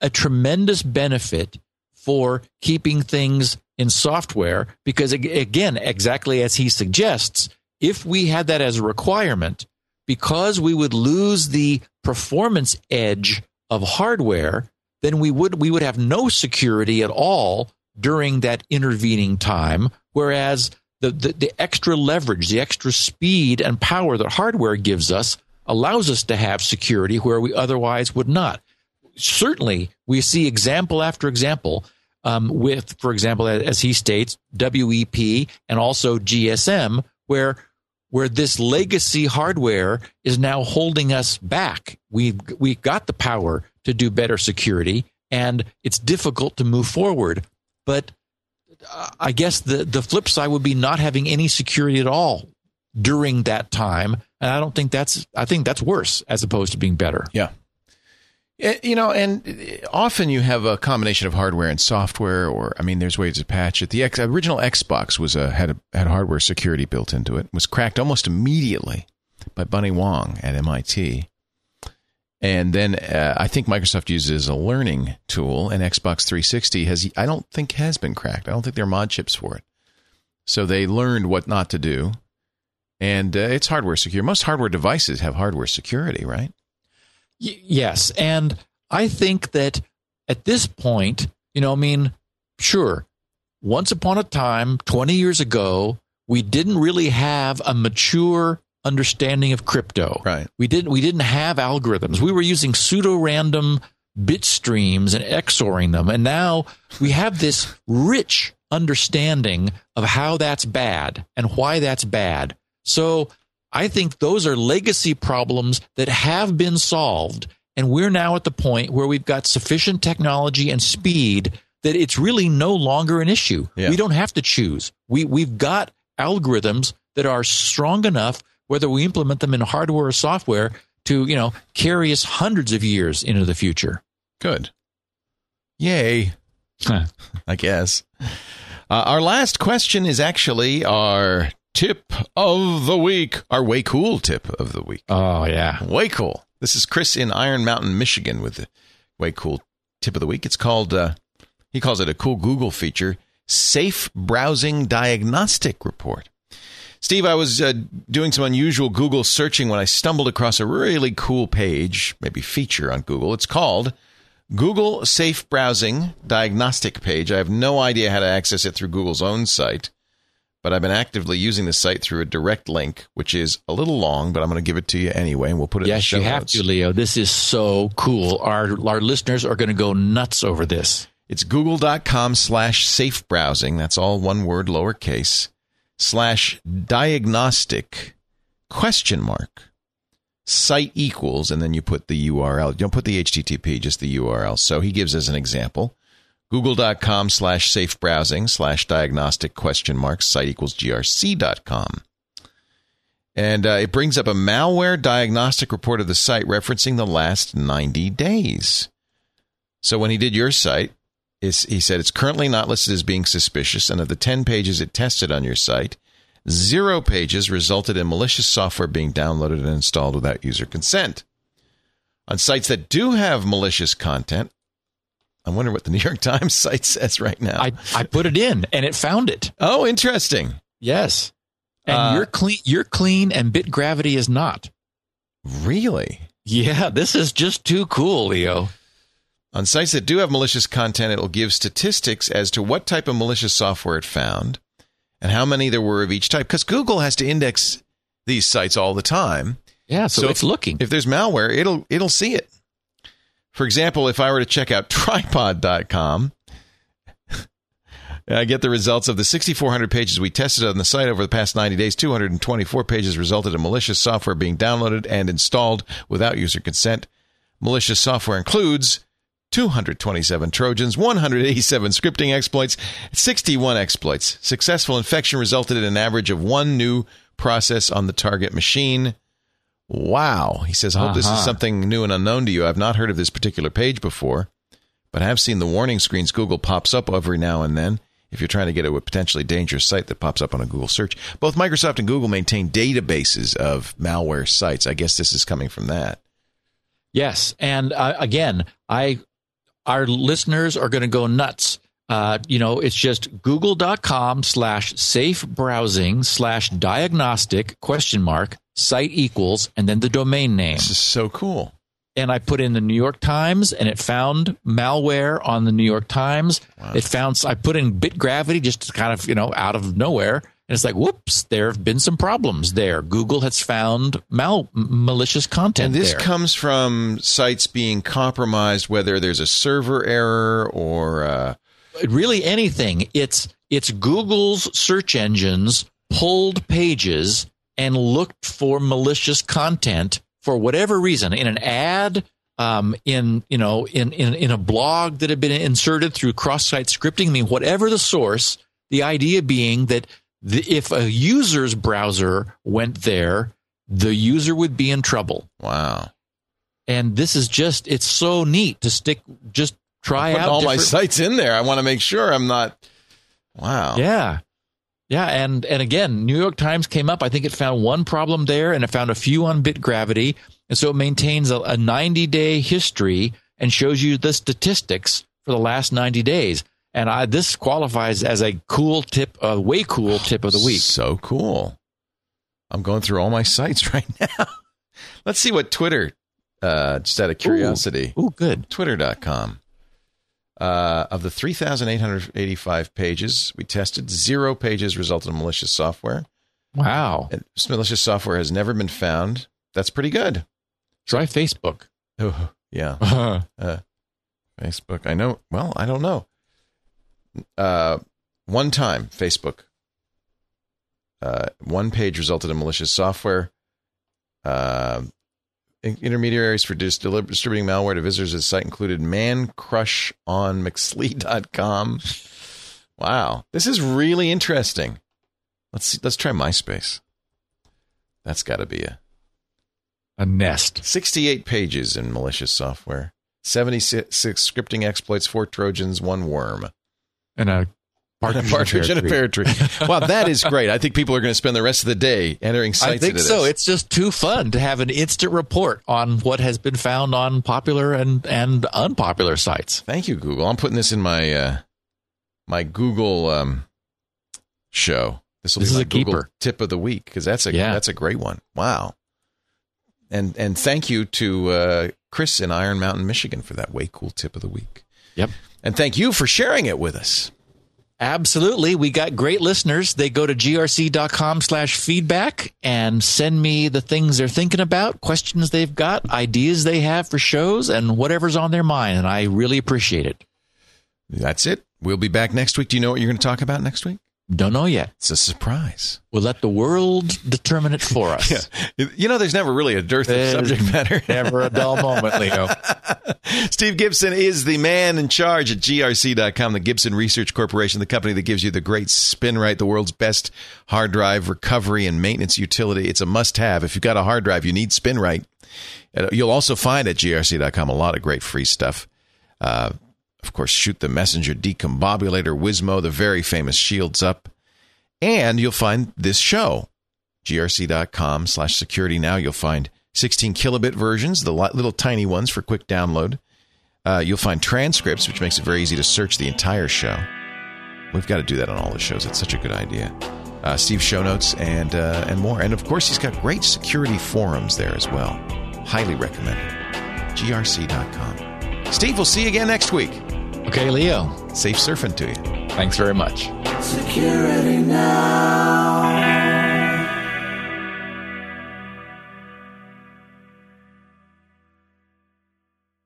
a tremendous benefit for keeping things in software because again exactly as he suggests if we had that as a requirement because we would lose the performance edge of hardware then we would we would have no security at all during that intervening time. Whereas the, the, the extra leverage the extra speed and power that hardware gives us allows us to have security where we otherwise would not. Certainly we see example after example um, with, for example, as he states, WEP and also GSM, where where this legacy hardware is now holding us back. We've we've got the power to do better security, and it's difficult to move forward. But uh, I guess the the flip side would be not having any security at all during that time, and I don't think that's I think that's worse as opposed to being better. Yeah. Eh, you know, and often you have a combination of hardware and software, or I mean, there's ways to patch it. The X, original Xbox was a, had a, had hardware security built into it. Was cracked almost immediately by Bunnie Huang at MIT, and then uh, I think Microsoft uses a learning tool. And Xbox 360 has I don't think has been cracked. I don't think there are mod chips for it. So they learned what not to do, and uh, it's hardware secure. Most hardware devices have hardware security, right? Y- yes. And I think that at this point, you know, I mean, sure, once upon a time, 20 years ago, we didn't really have a mature understanding of crypto. Right. We didn't we didn't have algorithms. We were using pseudo random bit streams and XORing them. And now we have this rich understanding of how that's bad and why that's bad. So I think those are legacy problems that have been solved. And we're now at the point where we've got sufficient technology and speed that it's really no longer an issue. Yeah. We don't have to choose. We, we've got algorithms that are strong enough, whether we implement them in hardware or software, to, you know, carry us hundreds of years into the future. Good. Yay. *laughs* I guess. Uh, our last question is actually our tip of the week, our way cool tip of the week. Oh, yeah. Way cool. This is Chris in Iron Mountain, Michigan with the way cool tip of the week. It's called, uh, he calls it a cool Google feature, Safe Browsing Diagnostic Report. Steve, I was uh, doing some unusual Google searching when I stumbled across a really cool page, maybe feature on Google. It's called Google Safe Browsing Diagnostic Page. I have no idea how to access it through Google's own site but I've been actively using the site through a direct link, which is a little long, but I'm going to give it to you anyway, and we'll put it. Yes, you have notes. to, Leo. This is so cool. Our our listeners are going to go nuts over this. It's google.com slash safe browsing. That's all one word, lowercase, slash diagnostic question mark site equals, and then you put the URL. You don't put the HTTP, just the URL. So he gives us an example google.com slash safe browsing slash diagnostic question mark site equals grc.com. And uh, it brings up a malware diagnostic report of the site referencing the last 90 days. So when he did your site, he said it's currently not listed as being suspicious, and of the 10 pages it tested on your site, zero pages resulted in malicious software being downloaded and installed without user consent. On sites that do have malicious content, I wonder what the *laughs* New York Times site says right now. I, I put it in and it found it. Oh, interesting. Yes. And uh, you're clean you're clean and Bitgravity is not. Really? Yeah, this is just too cool, Leo. On sites that do have malicious content, it'll give statistics as to what type of malicious software it found and how many there were of each type. Because Google has to index these sites all the time. Yeah, so, so it's if, looking. If there's malware, it'll it'll see it. For example, if I were to check out *laughs* tripod.com, I get the results of the 6,400 pages we tested on the site over the past 90 days. 224 pages resulted in malicious software being downloaded and installed without user consent. Malicious software includes 227 Trojans, 187 scripting exploits, 61 exploits. Successful infection resulted in an average of one new process on the target machine. Wow. He says, I hope uh-huh. this is something new and unknown to you. I've not heard of this particular page before, but I have seen the warning screens Google pops up every now and then if you're trying to get to a potentially dangerous site that pops up on a Google search. Both Microsoft and Google maintain databases of malware sites. I guess this is coming from that. Yes, and uh, again, I our listeners are going to go nuts uh, you know, it's just google.com slash safe browsing slash diagnostic question mark site equals and then the domain name. This is so cool. And I put in the New York Times and it found malware on the New York Times. It found, I put in Bitgravity just kind of, you know, out of nowhere. And it's like, whoops, there have been some problems there. Google has found mal- malicious content And this there. comes from sites being compromised, whether there's a server error or uh, really anything. It's it's Google's search engines pulled pages and looked for malicious content for whatever reason in an ad, um, in you know, in, in in a blog that had been inserted through cross-site scripting. I mean, whatever the source, the idea being that the, if a user's browser went there, the user would be in trouble. wow. And this is just it's so neat to stick just try out all my sites in there. I want to make sure I'm not. Wow. Yeah. Yeah, and and again, New York Times came up. I think it found one problem there, and it found a few on bit gravity, and so it maintains a, a 90 day history and shows you the statistics for the last 90 days. And I this qualifies as a cool tip, a way cool tip of the week. So cool. I'm going through all my sites *laughs* right now. Let's see what Twitter, uh, just out of curiosity, Oh, good. twitter.com. Uh, of the 3,885 pages we tested, zero pages resulted in malicious software. Wow. And malicious software has never been found. That's pretty good. Try Facebook. Oh, yeah. *laughs* Uh, Facebook. I know. Well, I don't know. Uh, one time, Facebook. Uh, one page resulted in malicious software. Uh, intermediaries for dis- distributing malware to visitors of the site included mancrushonmcslee.com. Wow, this is really interesting. Let's see, let's try MySpace. That's got to be a a nest. 68 pages in malicious software, 76 scripting exploits, four Trojans, one worm. And a partridge, partridge in a pear tree. *laughs* wow, that is great. I think people are going to spend the rest of the day entering sites I think so. It's just too fun to have an instant report on what has been found on popular and, and unpopular sites. Thank you, Google. I'm putting this in my uh, my Google um, show. This will be is my a Google keeper. tip of the week because that's a Yeah. that's a great one. Wow. And and thank you to uh, Chris in Iron Mountain, Michigan, for that way cool tip of the week. Yep. And thank you for sharing it with us. Absolutely. We got great listeners. They go to grc.com slash feedback and send me the things they're thinking about, questions they've got, ideas they have for shows, and whatever's on their mind. And I really appreciate it. That's it. We'll be back next week. Do you know what you're going to talk about next week? Don't know yet. It's a surprise. We'll let the world determine it for us. *laughs* yeah. You know, there's never really a dearth of subject matter. *laughs* Never a dull moment, Leo. *laughs* Steve Gibson is the man in charge at GRC.com, the Gibson Research Corporation, the company that gives you the great SpinRite, the world's best hard drive recovery and maintenance utility. It's a must have. If you've got a hard drive, you need SpinRite. Uh, You'll also find at GRC.com a lot of great free stuff. Uh, of course, Shoot the Messenger, DCOMbobulator, Wizmo, the very famous Shields Up. And you'll find this show, grc.com slash security now. You'll find 16 kilobit versions, the little tiny ones for quick download. Uh, you'll find transcripts, which makes it very easy to search the entire show. We've got to do that on all the shows. It's such a good idea. Uh, Steve's show notes and uh, and more. And of course, he's got great security forums there as well. Highly recommended. grc.com. Steve, we'll see you again next week. Okay, Leo. Safe surfing to you. Thanks very much. Security now.